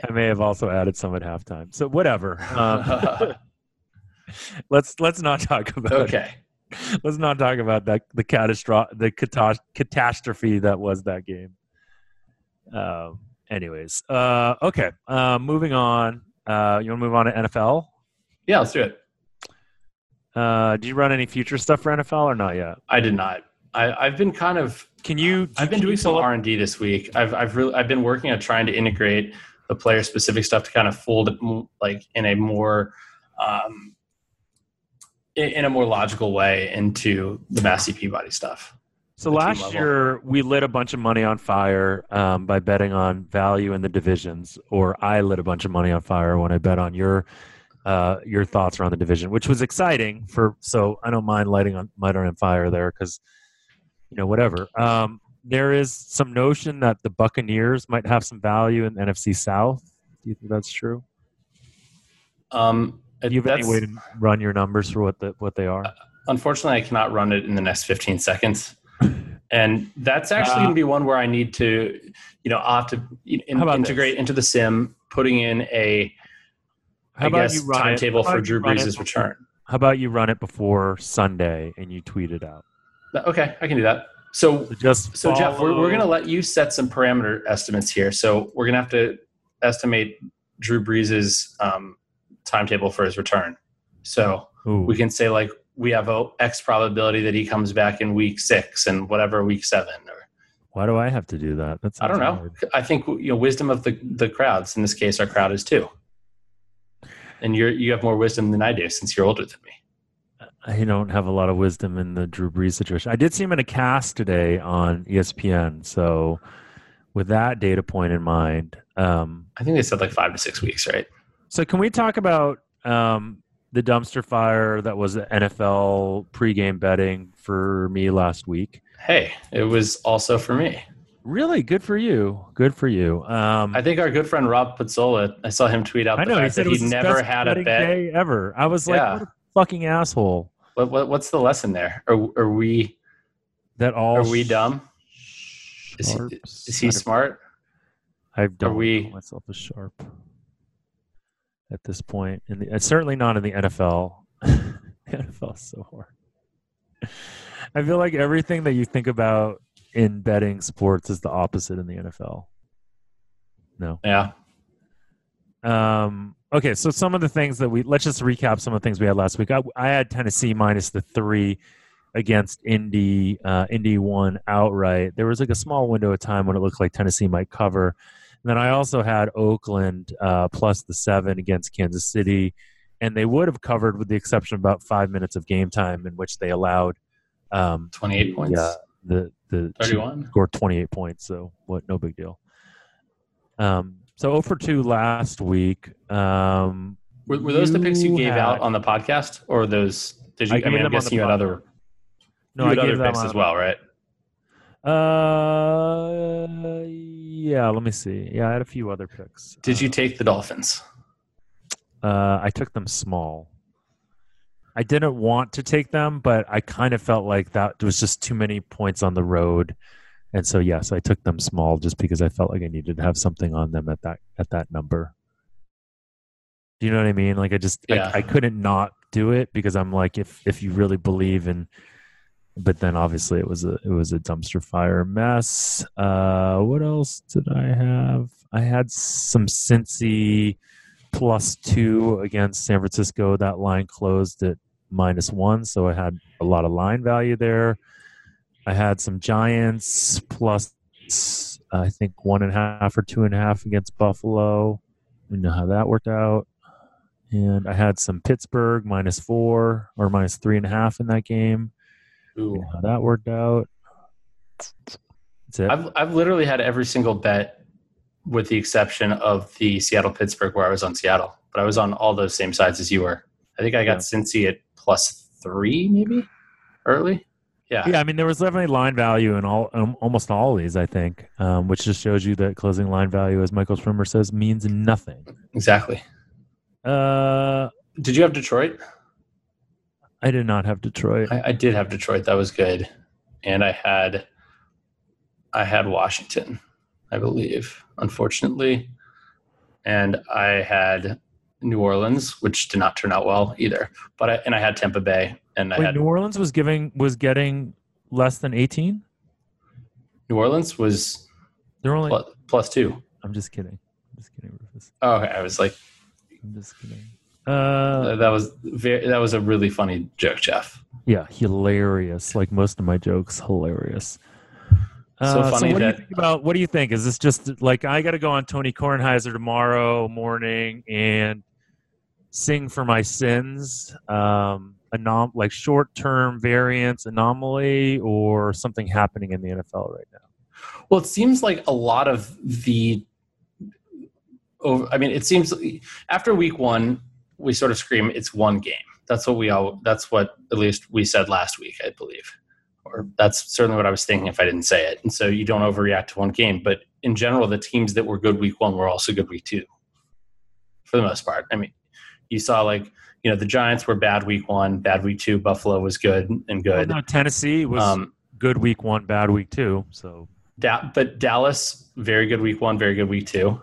I may have also added some at halftime. So whatever. Um, let's let's not talk about. it. okay. Let's not talk about that the catastrophe the catas- catastrophe that was that game. Um. Anyways, uh, okay. Uh, moving on. Uh, you want to move on to NFL? Yeah, let's do it. Uh, do you run any future stuff for NFL or not yet? I did not. I, I've been kind of Can you? I've been doing some R and D this week. I've I've really I've been working on trying to integrate the player specific stuff to kind of fold it like in a more um, in, a more logical way into the Massey Peabody stuff. So last year we lit a bunch of money on fire um, by betting on value in the divisions, or I lit a bunch of money on fire when I bet on your uh, your thoughts around the division, which was exciting. For so I don't mind lighting on lighting on fire there because you know whatever. Um, there is some notion that the Buccaneers might have some value in the NFC South. Do you think that's true? Um, Do you have any way to run your numbers for what the what they are? unfortunately, I cannot run it in the next 15 seconds. And that's actually Uh, going to be one where I need to, you know, have to in, integrate into the sim, putting in a, How I about guess, you run timetable for Drew Brees' return. How about you run it before Sunday and you tweet it out? Okay, I can do that. So So just So Jeff, we're, we're going to let you set some parameter estimates here. So we're going to have to estimate Drew Brees' um, timetable for his return. So Ooh. we can say like we have a X probability that he comes back in week six and whatever week seven. Or Why do I have to do that? That's I don't know. I think you know wisdom of the the crowds. In this case, our crowd is two. And you're you have more wisdom than I do since you're older than me. I don't have a lot of wisdom in the Drew Brees situation. I did see him in a cast today on ESPN. So, with that data point in mind, um, I think they said like five to six weeks, right? so can we talk about um, the dumpster fire that was the NFL pregame betting for me last week? Hey, it was also for me. Really good for you. Good for you. Um, I think our good friend Rob Pizzola, I saw him tweet out I know he fact said that he never had a bet. ever. I was like, Yeah. what a fucking asshole. What, what what's the lesson there? Are, are we That all are we dumb? Is he, is he smart? I don't we- myself a sharp at this point. In the, uh, certainly not in the NFL. the NFL is so hard. I feel like everything that you think about in betting sports is the opposite in the NFL. No. Yeah. Um, okay, so some of the things that we let's just recap some of the things we had last week. I, I had Tennessee minus the three against Indy. Uh, Indy won outright. There was like a small window of time when it looked like Tennessee might cover. And then I also had Oakland uh, plus the seven against Kansas City, and they would have covered with the exception of about five minutes of game time in which they allowed um, 28 points. yeah, the the Chiefs 31. scored 28 points, so what? No big deal. Um, so 0 for 2 last week. Um, Were, were those the picks you gave had- out on the podcast or those did you I I, mean I'm guessing you had other no, you I gave other picks as well, right? Uh, yeah. Let me see. Yeah, I had a few other picks. Did you Uh, take the Dolphins? Uh, I took them small. I didn't want to take them, but I kind of felt like that was just too many points on the road, and so yes, I took them small just because I felt like I needed to have something on them at that at that number. Do you know what I mean? Like I just Yeah. I, I couldn't not do it because I'm like if if you really believe in, but then obviously it was a it was a dumpster fire mess. Uh, what else did I have? I had some Cincy plus two against San Francisco. That line closed at minus one, so I had a lot of line value there. I had some Giants plus, I think one and a half or two and a half against Buffalo. We know how that worked out. And I had some Pittsburgh minus four or minus three and a half in that game. We Ooh. know how that worked out. That's it. I've I've literally had every single bet with the exception of the Seattle Pittsburgh where I was on Seattle, but I was on all those same sides as you were. I think I got Yeah. Cincy at plus 3 maybe early. Yeah. Yeah, I mean there was definitely line value in all um, almost all of these, I think, um, which just shows you that closing line value, as Michael Schwimmer says, means nothing. Exactly. Uh, Did you have Detroit? I did not have Detroit. I, I did have Detroit. That was good, and I had I had Washington, I believe. Unfortunately, and I had New Orleans, which did not turn out well either. But I, and I had Tampa Bay, and I had New Orleans was giving was getting less than 18. New Orleans was They're only. plus, plus two. I'm just kidding. I'm just kidding, Rufus. Oh, okay. I was like, I'm just kidding. Uh, that was very, that was a really funny joke, Jeff. yeah, hilarious. Like most of my jokes, hilarious. So Uh, funny what do you think about what do you think? Is this just like I got to go on Tony Kornheiser tomorrow morning and sing for my sins? Um, anom- like short term variance anomaly or something happening in the NFL right now? Well, it seems like a lot of the. Over, I mean, it seems after week one, we sort of scream it's one game. That's what we all. That's what at least we said last week, I believe, or that's certainly what I was thinking if I didn't say it. And so you don't overreact to one game. But in general, the teams that were good week one were also good week two, for the most part. I mean, you saw like you know the Giants were bad week one, bad week two. Buffalo was good and Well, good. no, Tennessee was Um, good week one, bad week two. So da- but Dallas very good week one, very good week two.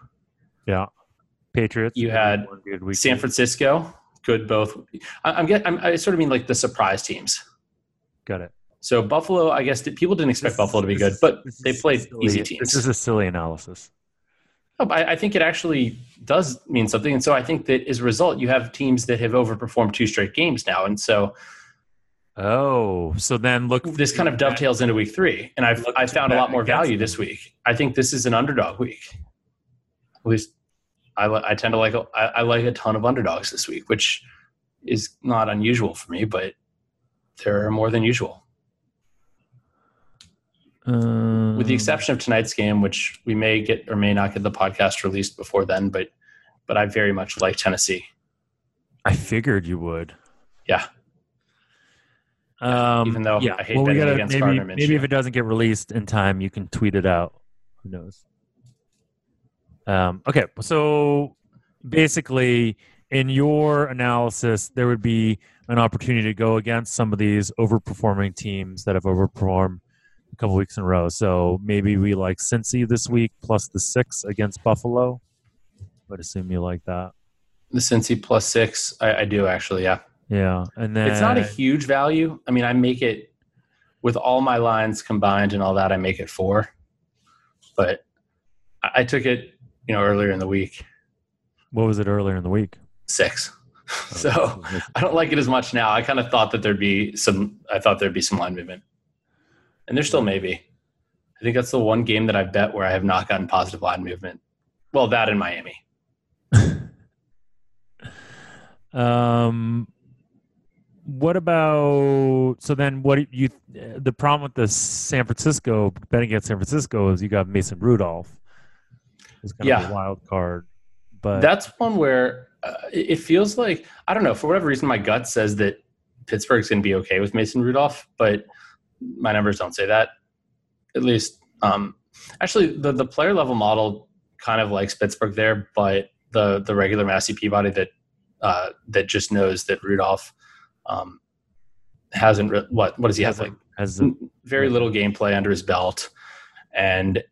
yeah, Patriots. You had one, San. Francisco, good both. I, I'm get. I'm, I sort of mean like the surprise teams. Got it. So Buffalo, I guess people didn't expect This- Buffalo to be good, but they played silly. easy teams. This is a silly analysis. I, I think it actually does mean something, and so I think that as a result, you have teams that have overperformed two straight games now, and so Oh, so then look. this kind of dovetails into week three, and I've I found a lot more value this week. I think this is an underdog week. At least I, I tend to like I like a ton of underdogs this week, which is not unusual for me, but there are more than usual. Um, with the exception of tonight's game, which we may get or may not get the podcast released before then, but but I very much like Tennessee. I figured you would. Yeah. Um, even though yeah. I hate well, we betting gotta, against maybe, Gardner maybe if it doesn't get released in time, you can tweet it out. Who knows? Um, okay, so basically, in your analysis, there would be an opportunity to go against some of these overperforming teams that have overperformed a couple weeks in a row. So maybe we like Cincy this week plus the six against Buffalo. I would assume you like that. The Cincy plus six, I, I do actually. Yeah, Yeah, and then it's not a huge value. I mean, I make it with all my lines combined and all that. I make it four, but I, I took it, you know, earlier in the week what was it earlier in the week? six. so Oh, I don't like it as much now. I kind of thought that there'd be some. I thought there'd be some line movement, and there still maybe. I think that's the one game that I bet where I have not gotten positive line movement. Well, that in Miami. Um, what about so then? What you? The problem with the San Francisco betting against San Francisco is you got Mason Rudolph. It's kind of Yeah. a wild card, but That's one where uh, it feels like I don't know. For whatever reason, my gut says that Pittsburgh's going to be okay with Mason Rudolph, but my numbers don't say that. At least, um, actually, the the player level model kind of likes Pittsburgh there, but the the regular Massey Peabody that uh, that just knows that Rudolph um, hasn't re- what what does he have like has a, very little gameplay under his belt, and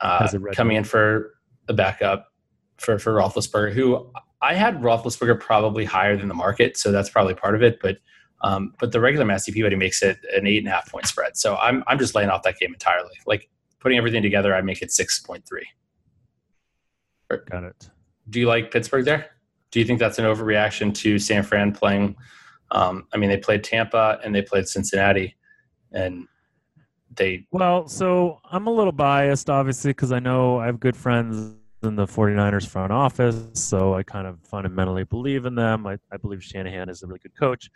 uh, Has coming in for a backup for for Roethlisberger, who I had Roethlisberger probably higher than the market, so that's probably part of it. But um, but the regular Massey Peabody makes it an eight and a half point spread, so I'm I'm just laying off that game entirely. Like putting everything together, I make it six point three. got it. Do you like Pittsburgh there? Do you think that's an overreaction to San Fran playing? Um, I mean, they played Tampa and they played Cincinnati, and they Well, so I'm a little biased, obviously, because I know I have good friends in the 49ers front office, so I kind of fundamentally believe in them. I, I believe Shanahan is a really good coach.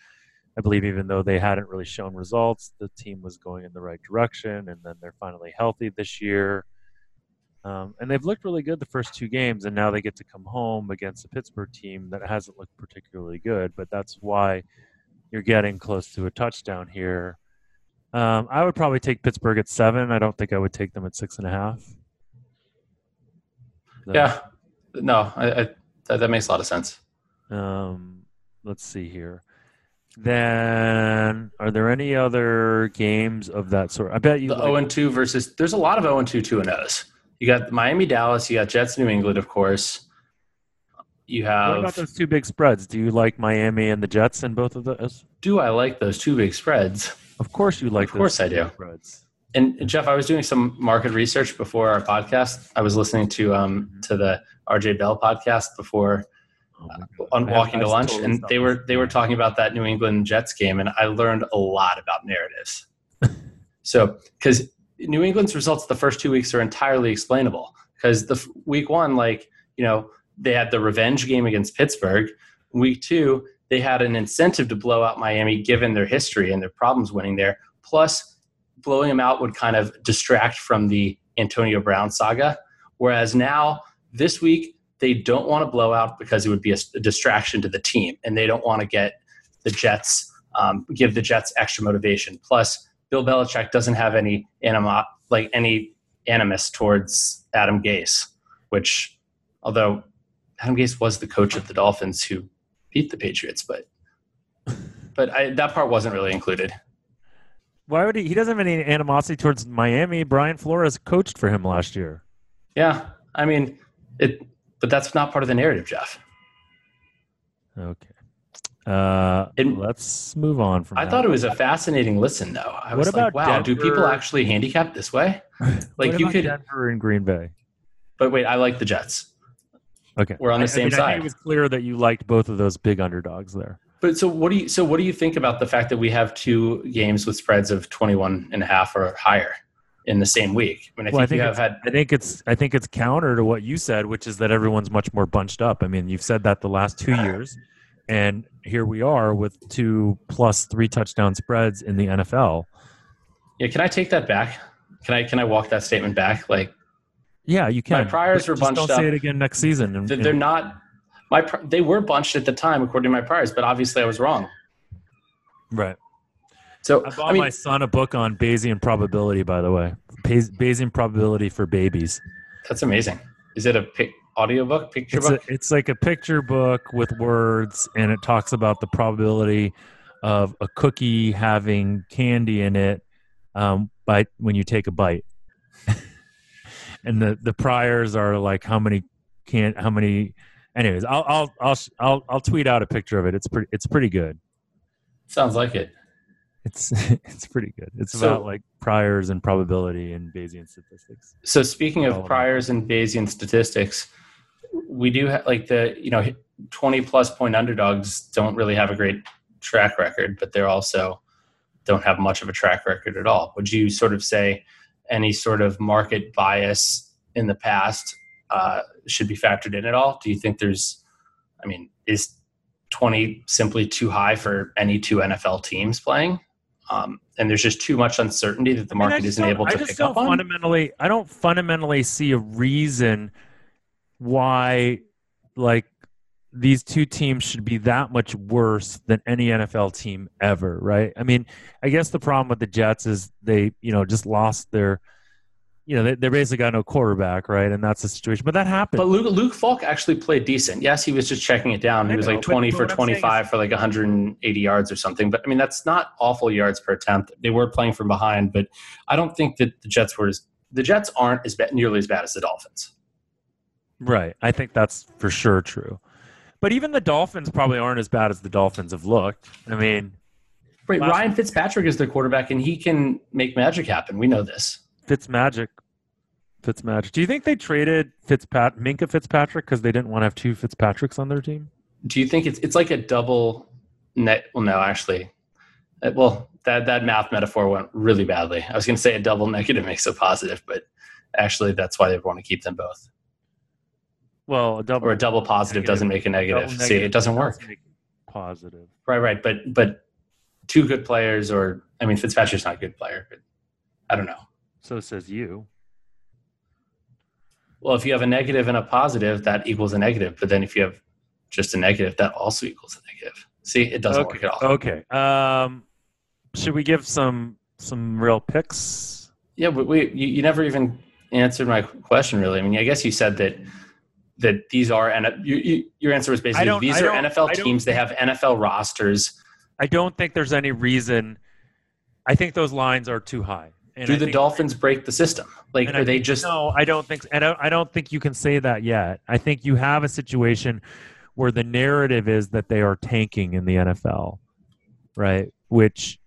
I believe even though they hadn't really shown results, the team was going in the right direction, and then they're finally healthy this year. Um, and they've looked really good the first two games, and now they get to come home against a Pittsburgh team that hasn't looked particularly good. But that's why you're getting close to a touchdown here. Um, I would probably take Pittsburgh at seven. I don't think I would take them at six and a half. So, Yeah, no, I, I, that, that makes a lot of sense. Um, let's see here. Then, are there any other games of that sort? I bet you the like- 0 and 2 versus there's a lot of 0 and 2 2 and O's. You got Miami Dallas, you got Jets New England, of course. You have. What about those two big spreads? Do you like Miami and the Jets in both of those? do I like those two big spreads? Of course, you like. Of course I do. Spreads. And Jeff, I was doing some market research before our podcast. I was listening to um to the RJ Bell podcast before Oh uh, on I have- walking to lunch, totally and they were they were talking about that New England Jets game, and I learned a lot about narratives. so, because New England's results the first two weeks are entirely explainable, because the f- week one, like you know, they had the revenge game against Pittsburgh. Week two, they had an incentive to blow out Miami, given their history and their problems winning there. Plus, blowing them out would kind of distract from the Antonio Brown saga. Whereas now, this week, they don't want to blow out because it would be a, a distraction to the team, and they don't want to get the Jets, um, give the Jets extra motivation. Plus, Bill Belichick doesn't have any anima, like any animus towards Adam Gase, which, although Adam Gase was the coach of the Dolphins who beat the Patriots, but but I, that part wasn't really included. Why would he? He doesn't have any animosity towards Miami. Brian Flores coached for him last year. Yeah, I mean it, but that's not part of the narrative, Jeff. Okay. Uh, And- let's move on from. I thought it was a fascinating listen, though. I What was like, about wow, do people actually handicap this way? Like you could, Denver and Green Bay. but wait, I like the Jets. Okay, We're on the I- same mean, I think side. it was clear that you liked both of those big underdogs there. But so what do you so what do you think about the fact that we have two games with spreads of 21 and a half or higher in the same week? I mean, I Well, I think, think you have had I think it's I think it's counter to what you said, which is that everyone's much more bunched up. I mean, you've said that the last two years, and here we are with two plus three touchdown spreads in the NFL. Yeah, can I take that back? Can I can I walk that statement back? Like Yeah, you can. My priors were bunched don't up. say it again next season. And, they're and- not my they were bunched at the time according to my priors, but obviously I was wrong. right. So I bought I mean, my son a book on Bayesian probability. By the way, Bayesian probability for babies. that's amazing. Is it a pic- audiobook, picture It's, a, book? it's like a picture book with words, and it talks about the probability of a cookie having candy in it um, by when you take a bite. and the the priors are like how many can how many. Anyways, I'll I'll I'll I'll I'll tweet out a picture of it. It's pretty it's pretty good. Sounds like it. It's it's pretty good. It's So- about like priors and probability and Bayesian statistics. So speaking of priors and Bayesian statistics, we do have like the you know 20 plus point underdogs don't really have a great track record, but they're also don't have much of a track record at all. Would you sort of say any sort of market bias in the past uh, should be factored in at all? Do you think there's, I mean, is 20 simply too high for any two NFL teams playing? Um, and there's just too much uncertainty that the I mean, I market isn't able to pick up on. fundamentally. I don't fundamentally see a reason why, like, these two teams should be that much worse than any NFL team ever, right? I mean, I guess the problem with the Jets is they, you know, just lost their, you know, they, they basically got no quarterback, right? And that's the situation. But that happened. But Luke, Luke Falk actually played decent. Yes, he was just checking it down. He was know, like 20 for what I'm 25 for like 180 yards or something. But I mean, that's not awful yards per attempt. They were playing from behind, but I don't think that the Jets were as the Jets aren't as bad, nearly as bad as the Dolphins. Right. I think that's for sure true. But even the Dolphins probably aren't as bad as the Dolphins have looked. I mean, Right, Ryan Fitzpatrick is their quarterback, and he can make magic happen. We know this. Fitzmagic. Fitzmagic. Do you think they traded Fitzpat Minkah Fitzpatrick because they didn't want to have two Fitzpatricks on their team? Do you think it's it's like a double net? Well, no, actually, Uh, well that that math metaphor went really badly. I was going to say a double negative makes a positive, but actually, that's why they want to keep them both. Well, a double or a double positive Negative. doesn't make a negative. double See, it doesn't work. Positive. Right, right. But but two good players, or I mean, Fitzpatrick's not a good player, but I don't know. So it says you. Well, if you have a negative and a positive, that equals a negative. But then if you have just a negative, that also equals a negative. See, it doesn't work okay. at all. Okay. Um, should we give some some real picks? Yeah, but we you, you never even answered my question really. I mean, I guess you said that that these are and you, you, your answer was basically these are NFL teams. They have NFL rosters. I don't think there's any reason. I think those lines are too high. And Do I the Dolphins break the system? Like, are I they just No, I don't think. And I, I don't think you can say that yet. I think you have a situation where the narrative is that they are tanking in the NFL, right? Which,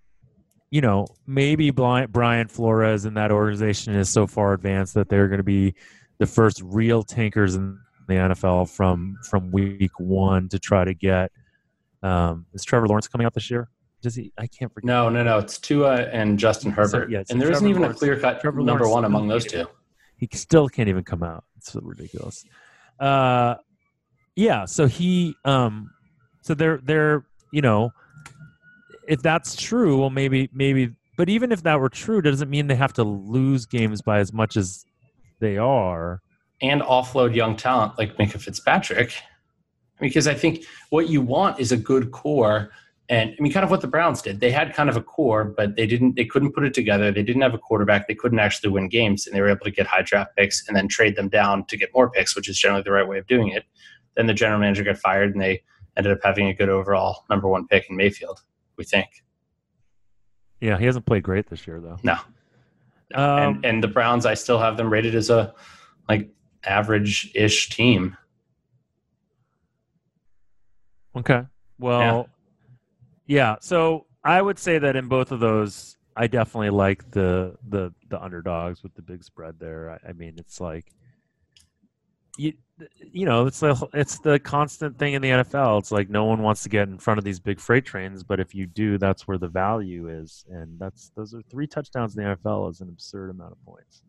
you know, maybe Brian Flores and that organization is so far advanced that they're going to be the first real tankers in the NFL from from week one to try to get. Um, is Trevor Lawrence coming out this year? Does he? I can't forget. no, no, no? It's Tua and Justin Herbert, yeah, so and there isn't even Lawrence- a clear cut number Lawrence one among those two. he still can't even come out. It's so ridiculous. Uh, yeah. So he, um, so they're they're you know, if that's true, well, maybe maybe. But even if that were true, doesn't mean they have to lose games by as much as they are. and offload young talent like Minkah Fitzpatrick. Because I think what you want is a good core. And I mean, kind of what the Browns did. They had kind of a core, but they didn't. They couldn't put it together. They didn't have a quarterback. They couldn't actually win games, and they were able to get high draft picks and then trade them down to get more picks, which is generally the right way of doing it. Then the general manager got fired, and they ended up having a good overall number one pick in Mayfield. We think Yeah, he hasn't played great this year though. no, Um, and and the Browns, I still have them rated as a like average ish team. Okay. Well, yeah. So I would say that in both of those, I definitely like the the the underdogs with the big spread there. I, I mean, it's like you you know, it's the it's the constant thing in the NFL. It's like no one wants to get in front of these big freight trains, but if you do, that's where the value is, and that's those are three touchdowns in the NFL is an absurd amount of points.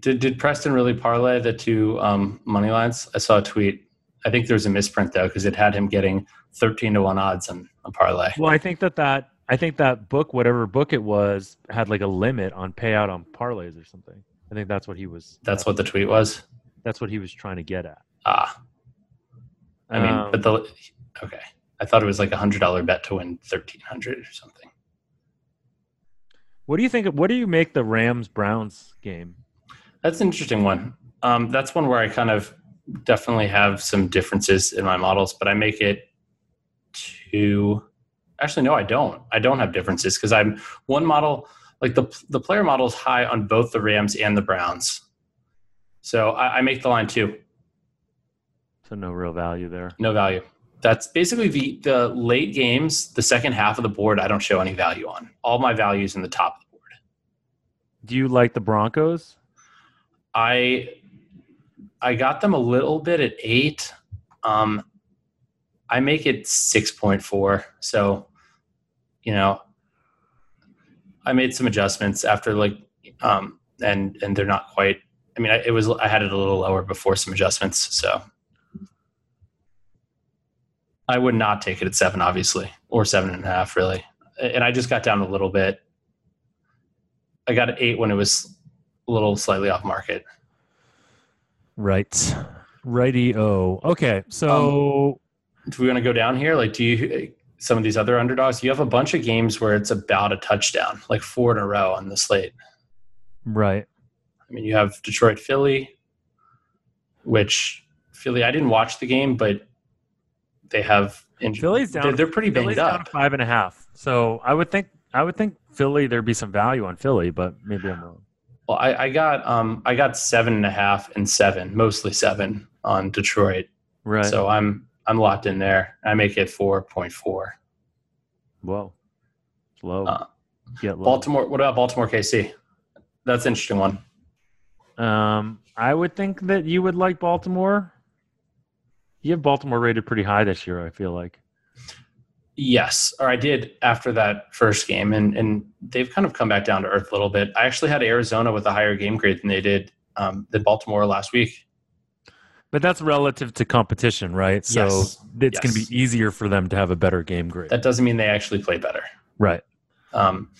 Did did Preston really parlay the two um, money lines? I saw a tweet. I think there was a misprint though because it had him getting thirteen to one odds on a parlay. Well, I think that that I think that book, whatever book it was, had like a limit on payout on parlays or something. I think that's what he was. That's what the tweet was. That's what he was trying to get at. Ah, I mean, Um, but the okay. I thought it was like a hundred dollar bet to win thirteen hundred or something. what do you think? What do you make the Rams Browns game? That's an interesting one. Um, that's one where I kind of definitely have some differences in my models, but I make it to actually no, I don't. I don't have differences because I'm one model like the the player model is high on both the Rams and the Browns, so I, I make the line two. So no real value there. No value. That's basically the the late games, the second half of the board. I don't show any value on. All my values in the top of the board. Do you like the Broncos? I I got them a little bit at eight. Um, I make it six point four. So, you know, I made some adjustments after like, um, and and they're not quite. I mean, I, it was I had it a little lower before some adjustments. So, I would not take it at seven, obviously, or seven and a half, really. And I just got down a little bit. I got an eight when it was a little slightly off market. Right. Righty o. Okay. So um, do we want to go down here? Like, do you some of these other underdogs? You have a bunch of games where it's about a touchdown, like four in a row on the slate. right. I mean, you have Detroit, Philly, which Philly. I didn't watch the game, but they have injured. Philly's down. They're, they're pretty banged Philly's down up. five and a half. So I would think I would think Philly there'd be some value on Philly, but maybe I'm wrong. Well, I, I got um I got seven and a half and seven, mostly seven on Detroit. Right. So I'm I'm locked in there. I make it four point four. Whoa. It's low. Uh, Get low. Baltimore. What about Baltimore, KC? That's an interesting one. Um, I would think that you would like Baltimore. You have Baltimore rated pretty high this year. I feel like. Yes, or I did after that first game, and and they've kind of come back down to earth a little bit. I actually had Arizona with a higher game grade than they did um, than Baltimore last week. But that's relative to competition, right? So Yes. it's going to be easier for them to have a better game grade. That doesn't mean they actually play better. right. Um,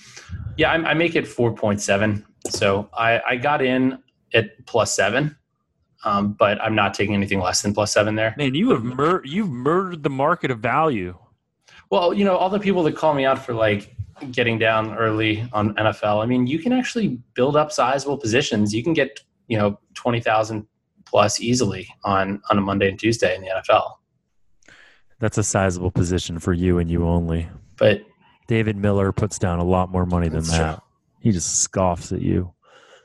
yeah, I, I make it four point seven. So I, I got in at plus seven, um, but I'm not taking anything less than plus seven there. Man, you have mur- you've murdered the market of value. Well, you know, all the people that call me out for like getting down early on NFL, I mean, you can actually build up sizable positions. You can get, you know, 20,000 plus easily on on a Monday and Tuesday in the NFL. That's a sizable position for you and you only. But David Miller puts down a lot more money than that. true. He just scoffs at you.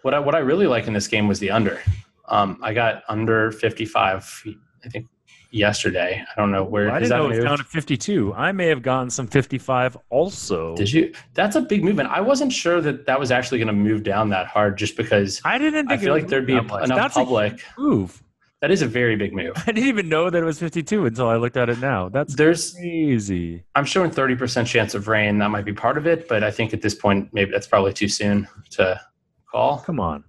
what I what I really like in this game was the under. Um, I got under 55. I think yesterday. I don't know where I didn't know it was down to 52. I may have gotten some 55 also. Did you? That's a big movement. I wasn't sure that that was actually going to move down that hard, just because I didn't I think feel like there'd be enough That's a public. move. That is a very big move. I didn't even know that it was 52 until I looked at it now. That's There's, crazy. I'm showing 30% chance of rain. That might be part of it, but I think at this point, maybe that's probably too soon to call. Come on.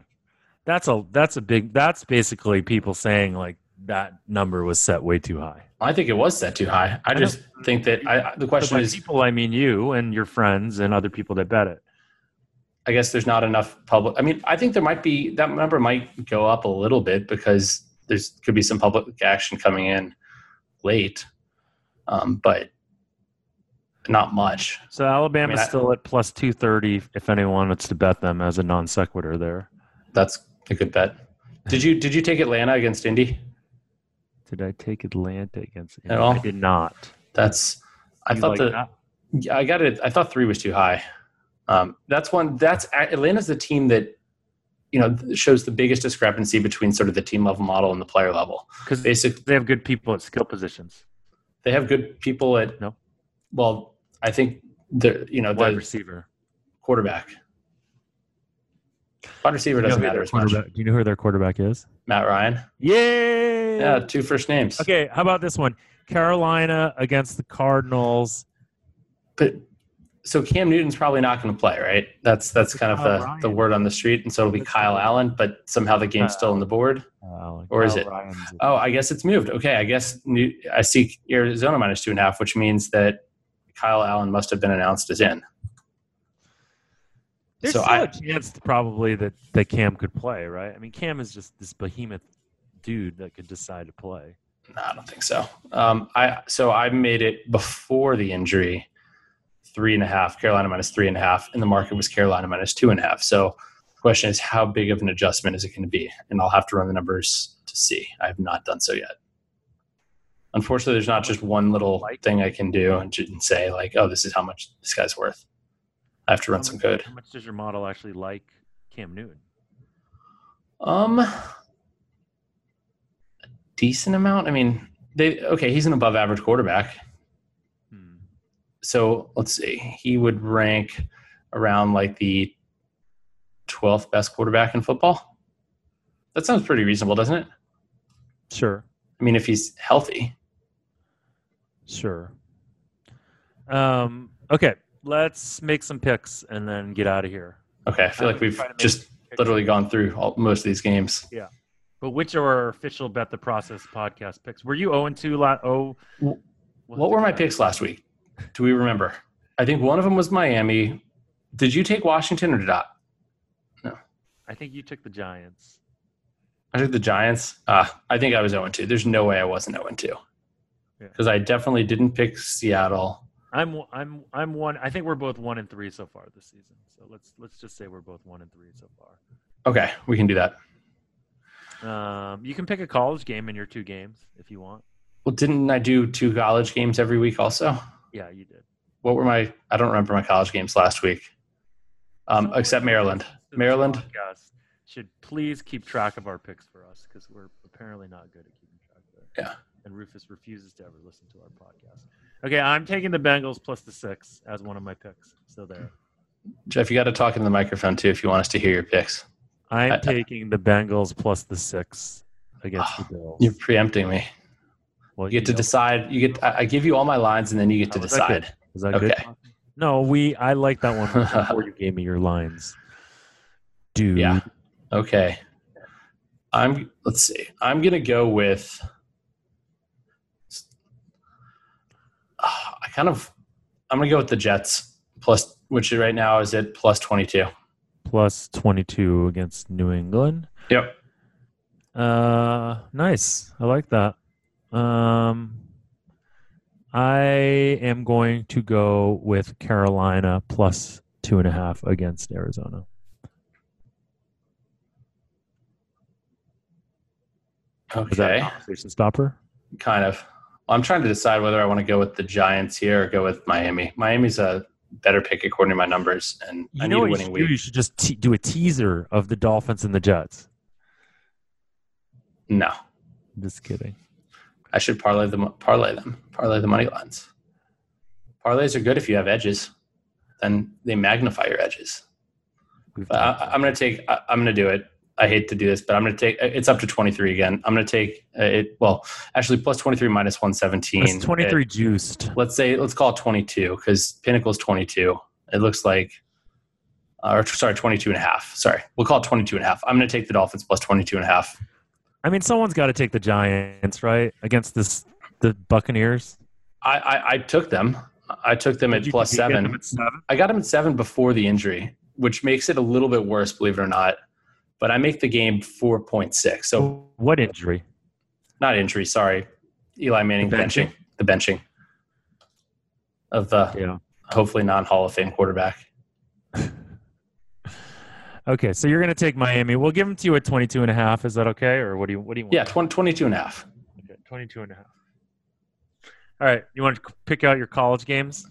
That's a that's a big that's basically people saying like that number was set way too high. I think it was set too high. I I just think that I, the question by is, people I mean you and your friends and other people that bet it. I guess there's not enough public. I mean, I think there might be that number might go up a little bit because there's could be some public action coming in late, um, but not much. So Alabama's I mean, still at plus 230 if anyone wants to bet them as a non sequitur there. That's a good bet. Did you did you take Atlanta against Indy? Did I take Atlanta against At all? I did not. That's I You thought like the that? Yeah, I got it. I thought three was too high. Um, that's one. That's Atlanta's the team that you know shows the biggest discrepancy between sort of the team level model and the player level. because Basic, they have good people at skill positions. they have good people at. No. Well, I think the you know Wide the receiver. quarterback. Wide receiver Do you know doesn't matter as much. Do you know who their quarterback is? Matt Ryan. Yay! Yeah, two first names. Okay, how about this one? Carolina against the Cardinals. But so Cam Newton's probably not going to play, right? That's that's kind of the, Ryan. the word on the street, and so it'll be That's Kyle right. Allen. But somehow the game's still on the board. Uh, Or is it? Ryan's- Oh, I guess it's moved. Okay, I guess New, I see Arizona minus two and a half, which means that Kyle Allen must have been announced as in. There's so still I- a chance probably that, that Cam could play, right? I mean, Cam is just this behemoth dude that could decide to play. No, I don't think so. Um, I so I made it before the injury, three and a half. Carolina minus three and a half, and the market was Carolina minus two and a half. So the question is, how big of an adjustment is it going to be? And I'll have to run the numbers to see. I have not done so yet. Unfortunately, there's not just one little thing I can do and say like, oh, this is how much this guy's worth. I have to run some code. How much does your model actually like Cam Newton? Um, decent amount. I mean, they okay. He's an above average quarterback. Hmm. So let's see. He would rank around like the twelfth best quarterback in football. That sounds pretty reasonable, doesn't it? Sure, I mean, if he's healthy. sure. Um, okay, let's make some picks and then get out of here. Okay, I feel like we've to make just literally gone through all, most of these games. But which are our official bet the process podcast picks? Were you 0 and 2 la- oh What were my picks last week? Do we remember? I think one of them was Miami. Did you take Washington or did I? No. I think you took the Giants. I took the Giants. Uh, I think I was 0 2. There's no way I wasn't 0 2. Yeah. Because I definitely didn't pick Seattle. I'm I'm I'm one. I think we're both one and three so far this season. So let's let's just say we're both one and three so far. Okay, we can do that. Um, you can pick a college game in your two games if you want. Well, didn't I do two college games every week also? Yeah, you did. What were my, I don't remember my college games last week, um, except Maryland. Maryland. should please keep track of our picks for us because we're apparently not good at keeping track of it. Yeah. And Rufus refuses to ever listen to our podcast. Okay, I'm taking the Bengals plus the six as one of my picks. So there. Jeff, you got to talk in the microphone too if you want us to hear your picks. I'm I- taking the Bengals plus the six against the Bills. You're preempting me. well, You get to know- decide. You get. I I give you all my lines, and then you get to Oh, is decide. Is that good? Okay. No, we. I like that one before you gave me your lines, dude. Yeah. Okay. I'm. Let's see. I'm gonna go with. Ah, I kind of. I'm gonna go with the Jets plus, which right now is at plus twenty two. Plus 22 against New England. Yep. Uh, nice. I like that. Um, I am going to go with Carolina plus two and a half against Arizona. Okay. Is that conversation stopper? kind of. I'm trying to decide whether I want to go with the Giants here or go with Miami. Miami's a better pick according to my numbers, and You I know need a you winning do? week. You should just te- do a teaser of the Dolphins and the Jets. No, Just kidding. I should parlay them. Parlay them. Parlay the money lines. Parlays are good if you have edges. Then they magnify your edges. I, I'm going to take. I, I'm going to do it. I hate to do this, but I'm going to take. It's up to 23 again. I'm going to take uh, it. Well, actually, plus 23 minus 117. It's 23 juiced. let's say let's call it 22 because pinnacle is 22 it looks like uh, or sorry 22 and a half sorry we'll call it 22 and a half i'm going to take the dolphins plus 22 and a half I mean, someone's got to take the Giants, right? Against this the Buccaneers. i i, I took them i took them at Did you- plus did you get seven them at seven? i got them at seven before the injury which makes it a little bit worse believe it or not but i make the game 4.6 so What injury? not injury sorry eli manning The benching? benching the benching of the Yeah. hopefully non hall of fame quarterback Okay, so you're going to take Miami. We'll give them to you at 22 and a half. Is that okay? Or what do you what do you want? yeah 20, 22 and a half Okay, 22 and a half. All right, you want to pick out your college games?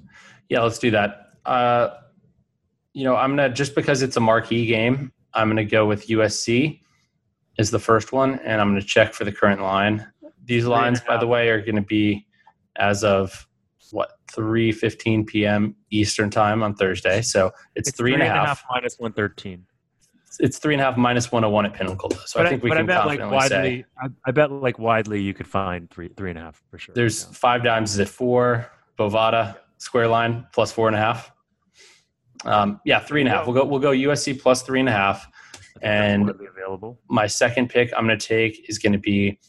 Yeah, let's do that. Uh, you know, I'm gonna just because it's a marquee game, I'm gonna go with USC is the first one, and I'm gonna check for the current line. These Three lines, by the way, are gonna be as of what 3:15 p.m. Eastern time on Thursday. So it's, three and a half. minus 113. It's three and a half minus 101 at Pinnacle. So but I think we but can I bet like confidently say widely, I, I bet like widely you could find three three and a half for sure. there's Yeah. 5Dimes is at four. Bovada square line plus four and a half. Um, yeah, three and a half. We'll go. We'll go USC plus three and a half. And- available. My second pick I'm going to take is going to be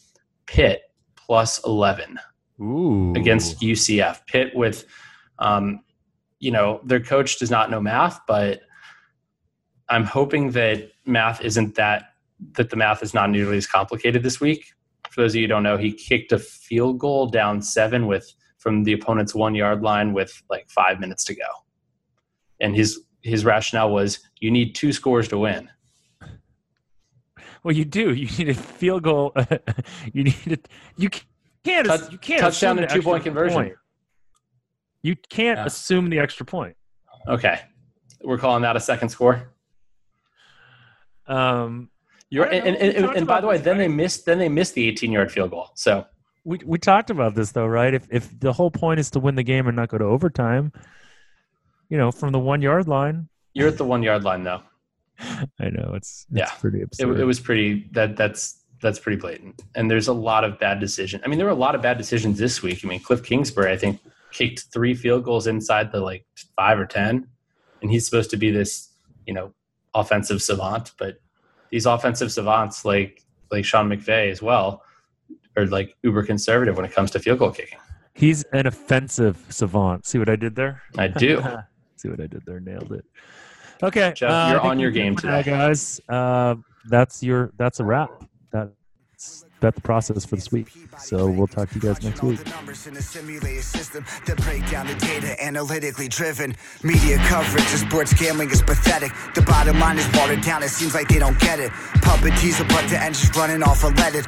Pitt plus 11 Ooh, against UCF. Pitt with, um, you know, their coach does not know math, but I'm hoping that math isn't that that the math is not nearly as complicated this week. For those of you who don't know, he kicked a field goal down seven with from the opponent's one yard line with like five minutes to go, and his his rationale was you need two scores to win. Well, you do. You need a field goal. you need it. You can't. Touch- you can't touchdown and two-point conversion. point. You can't Yeah. assume the extra point. Okay, we're calling that a second score. Um, You're, and, and, and, and by the way, then they missed then they missed the 18 yard field goal. So we we talked about this though, right? If if the whole point is to win the game and not go to overtime, you know, from the one yard line. you're at the one yard line though. I know it's, it's Yeah. pretty It, absurd. it was pretty that that's that's pretty blatant. And there's a lot of bad decisions. I mean, there were a lot of bad decisions this week. I mean, Cliff Kingsbury, I think, kicked three field goals inside the like five or ten, and he's supposed to be this you know offensive savant, but these offensive savants like like Sean McVay as well are like uber conservative when it comes to field goal kicking. He's an offensive savant. See what I did there? I do. See what I did there? Nailed it. Okay, Jeff, uh, you're on your game today. guys. Uh, that's your. That's a wrap. That's bet the process for this week. So we'll talk to you guys next week. The numbers in a simulated system that break down the data analytically driven. Media coverage of sports gambling is pathetic. The bottom line is watered down. It seems like they don't get it. Puppet teaser, but the engine's running off unleaded.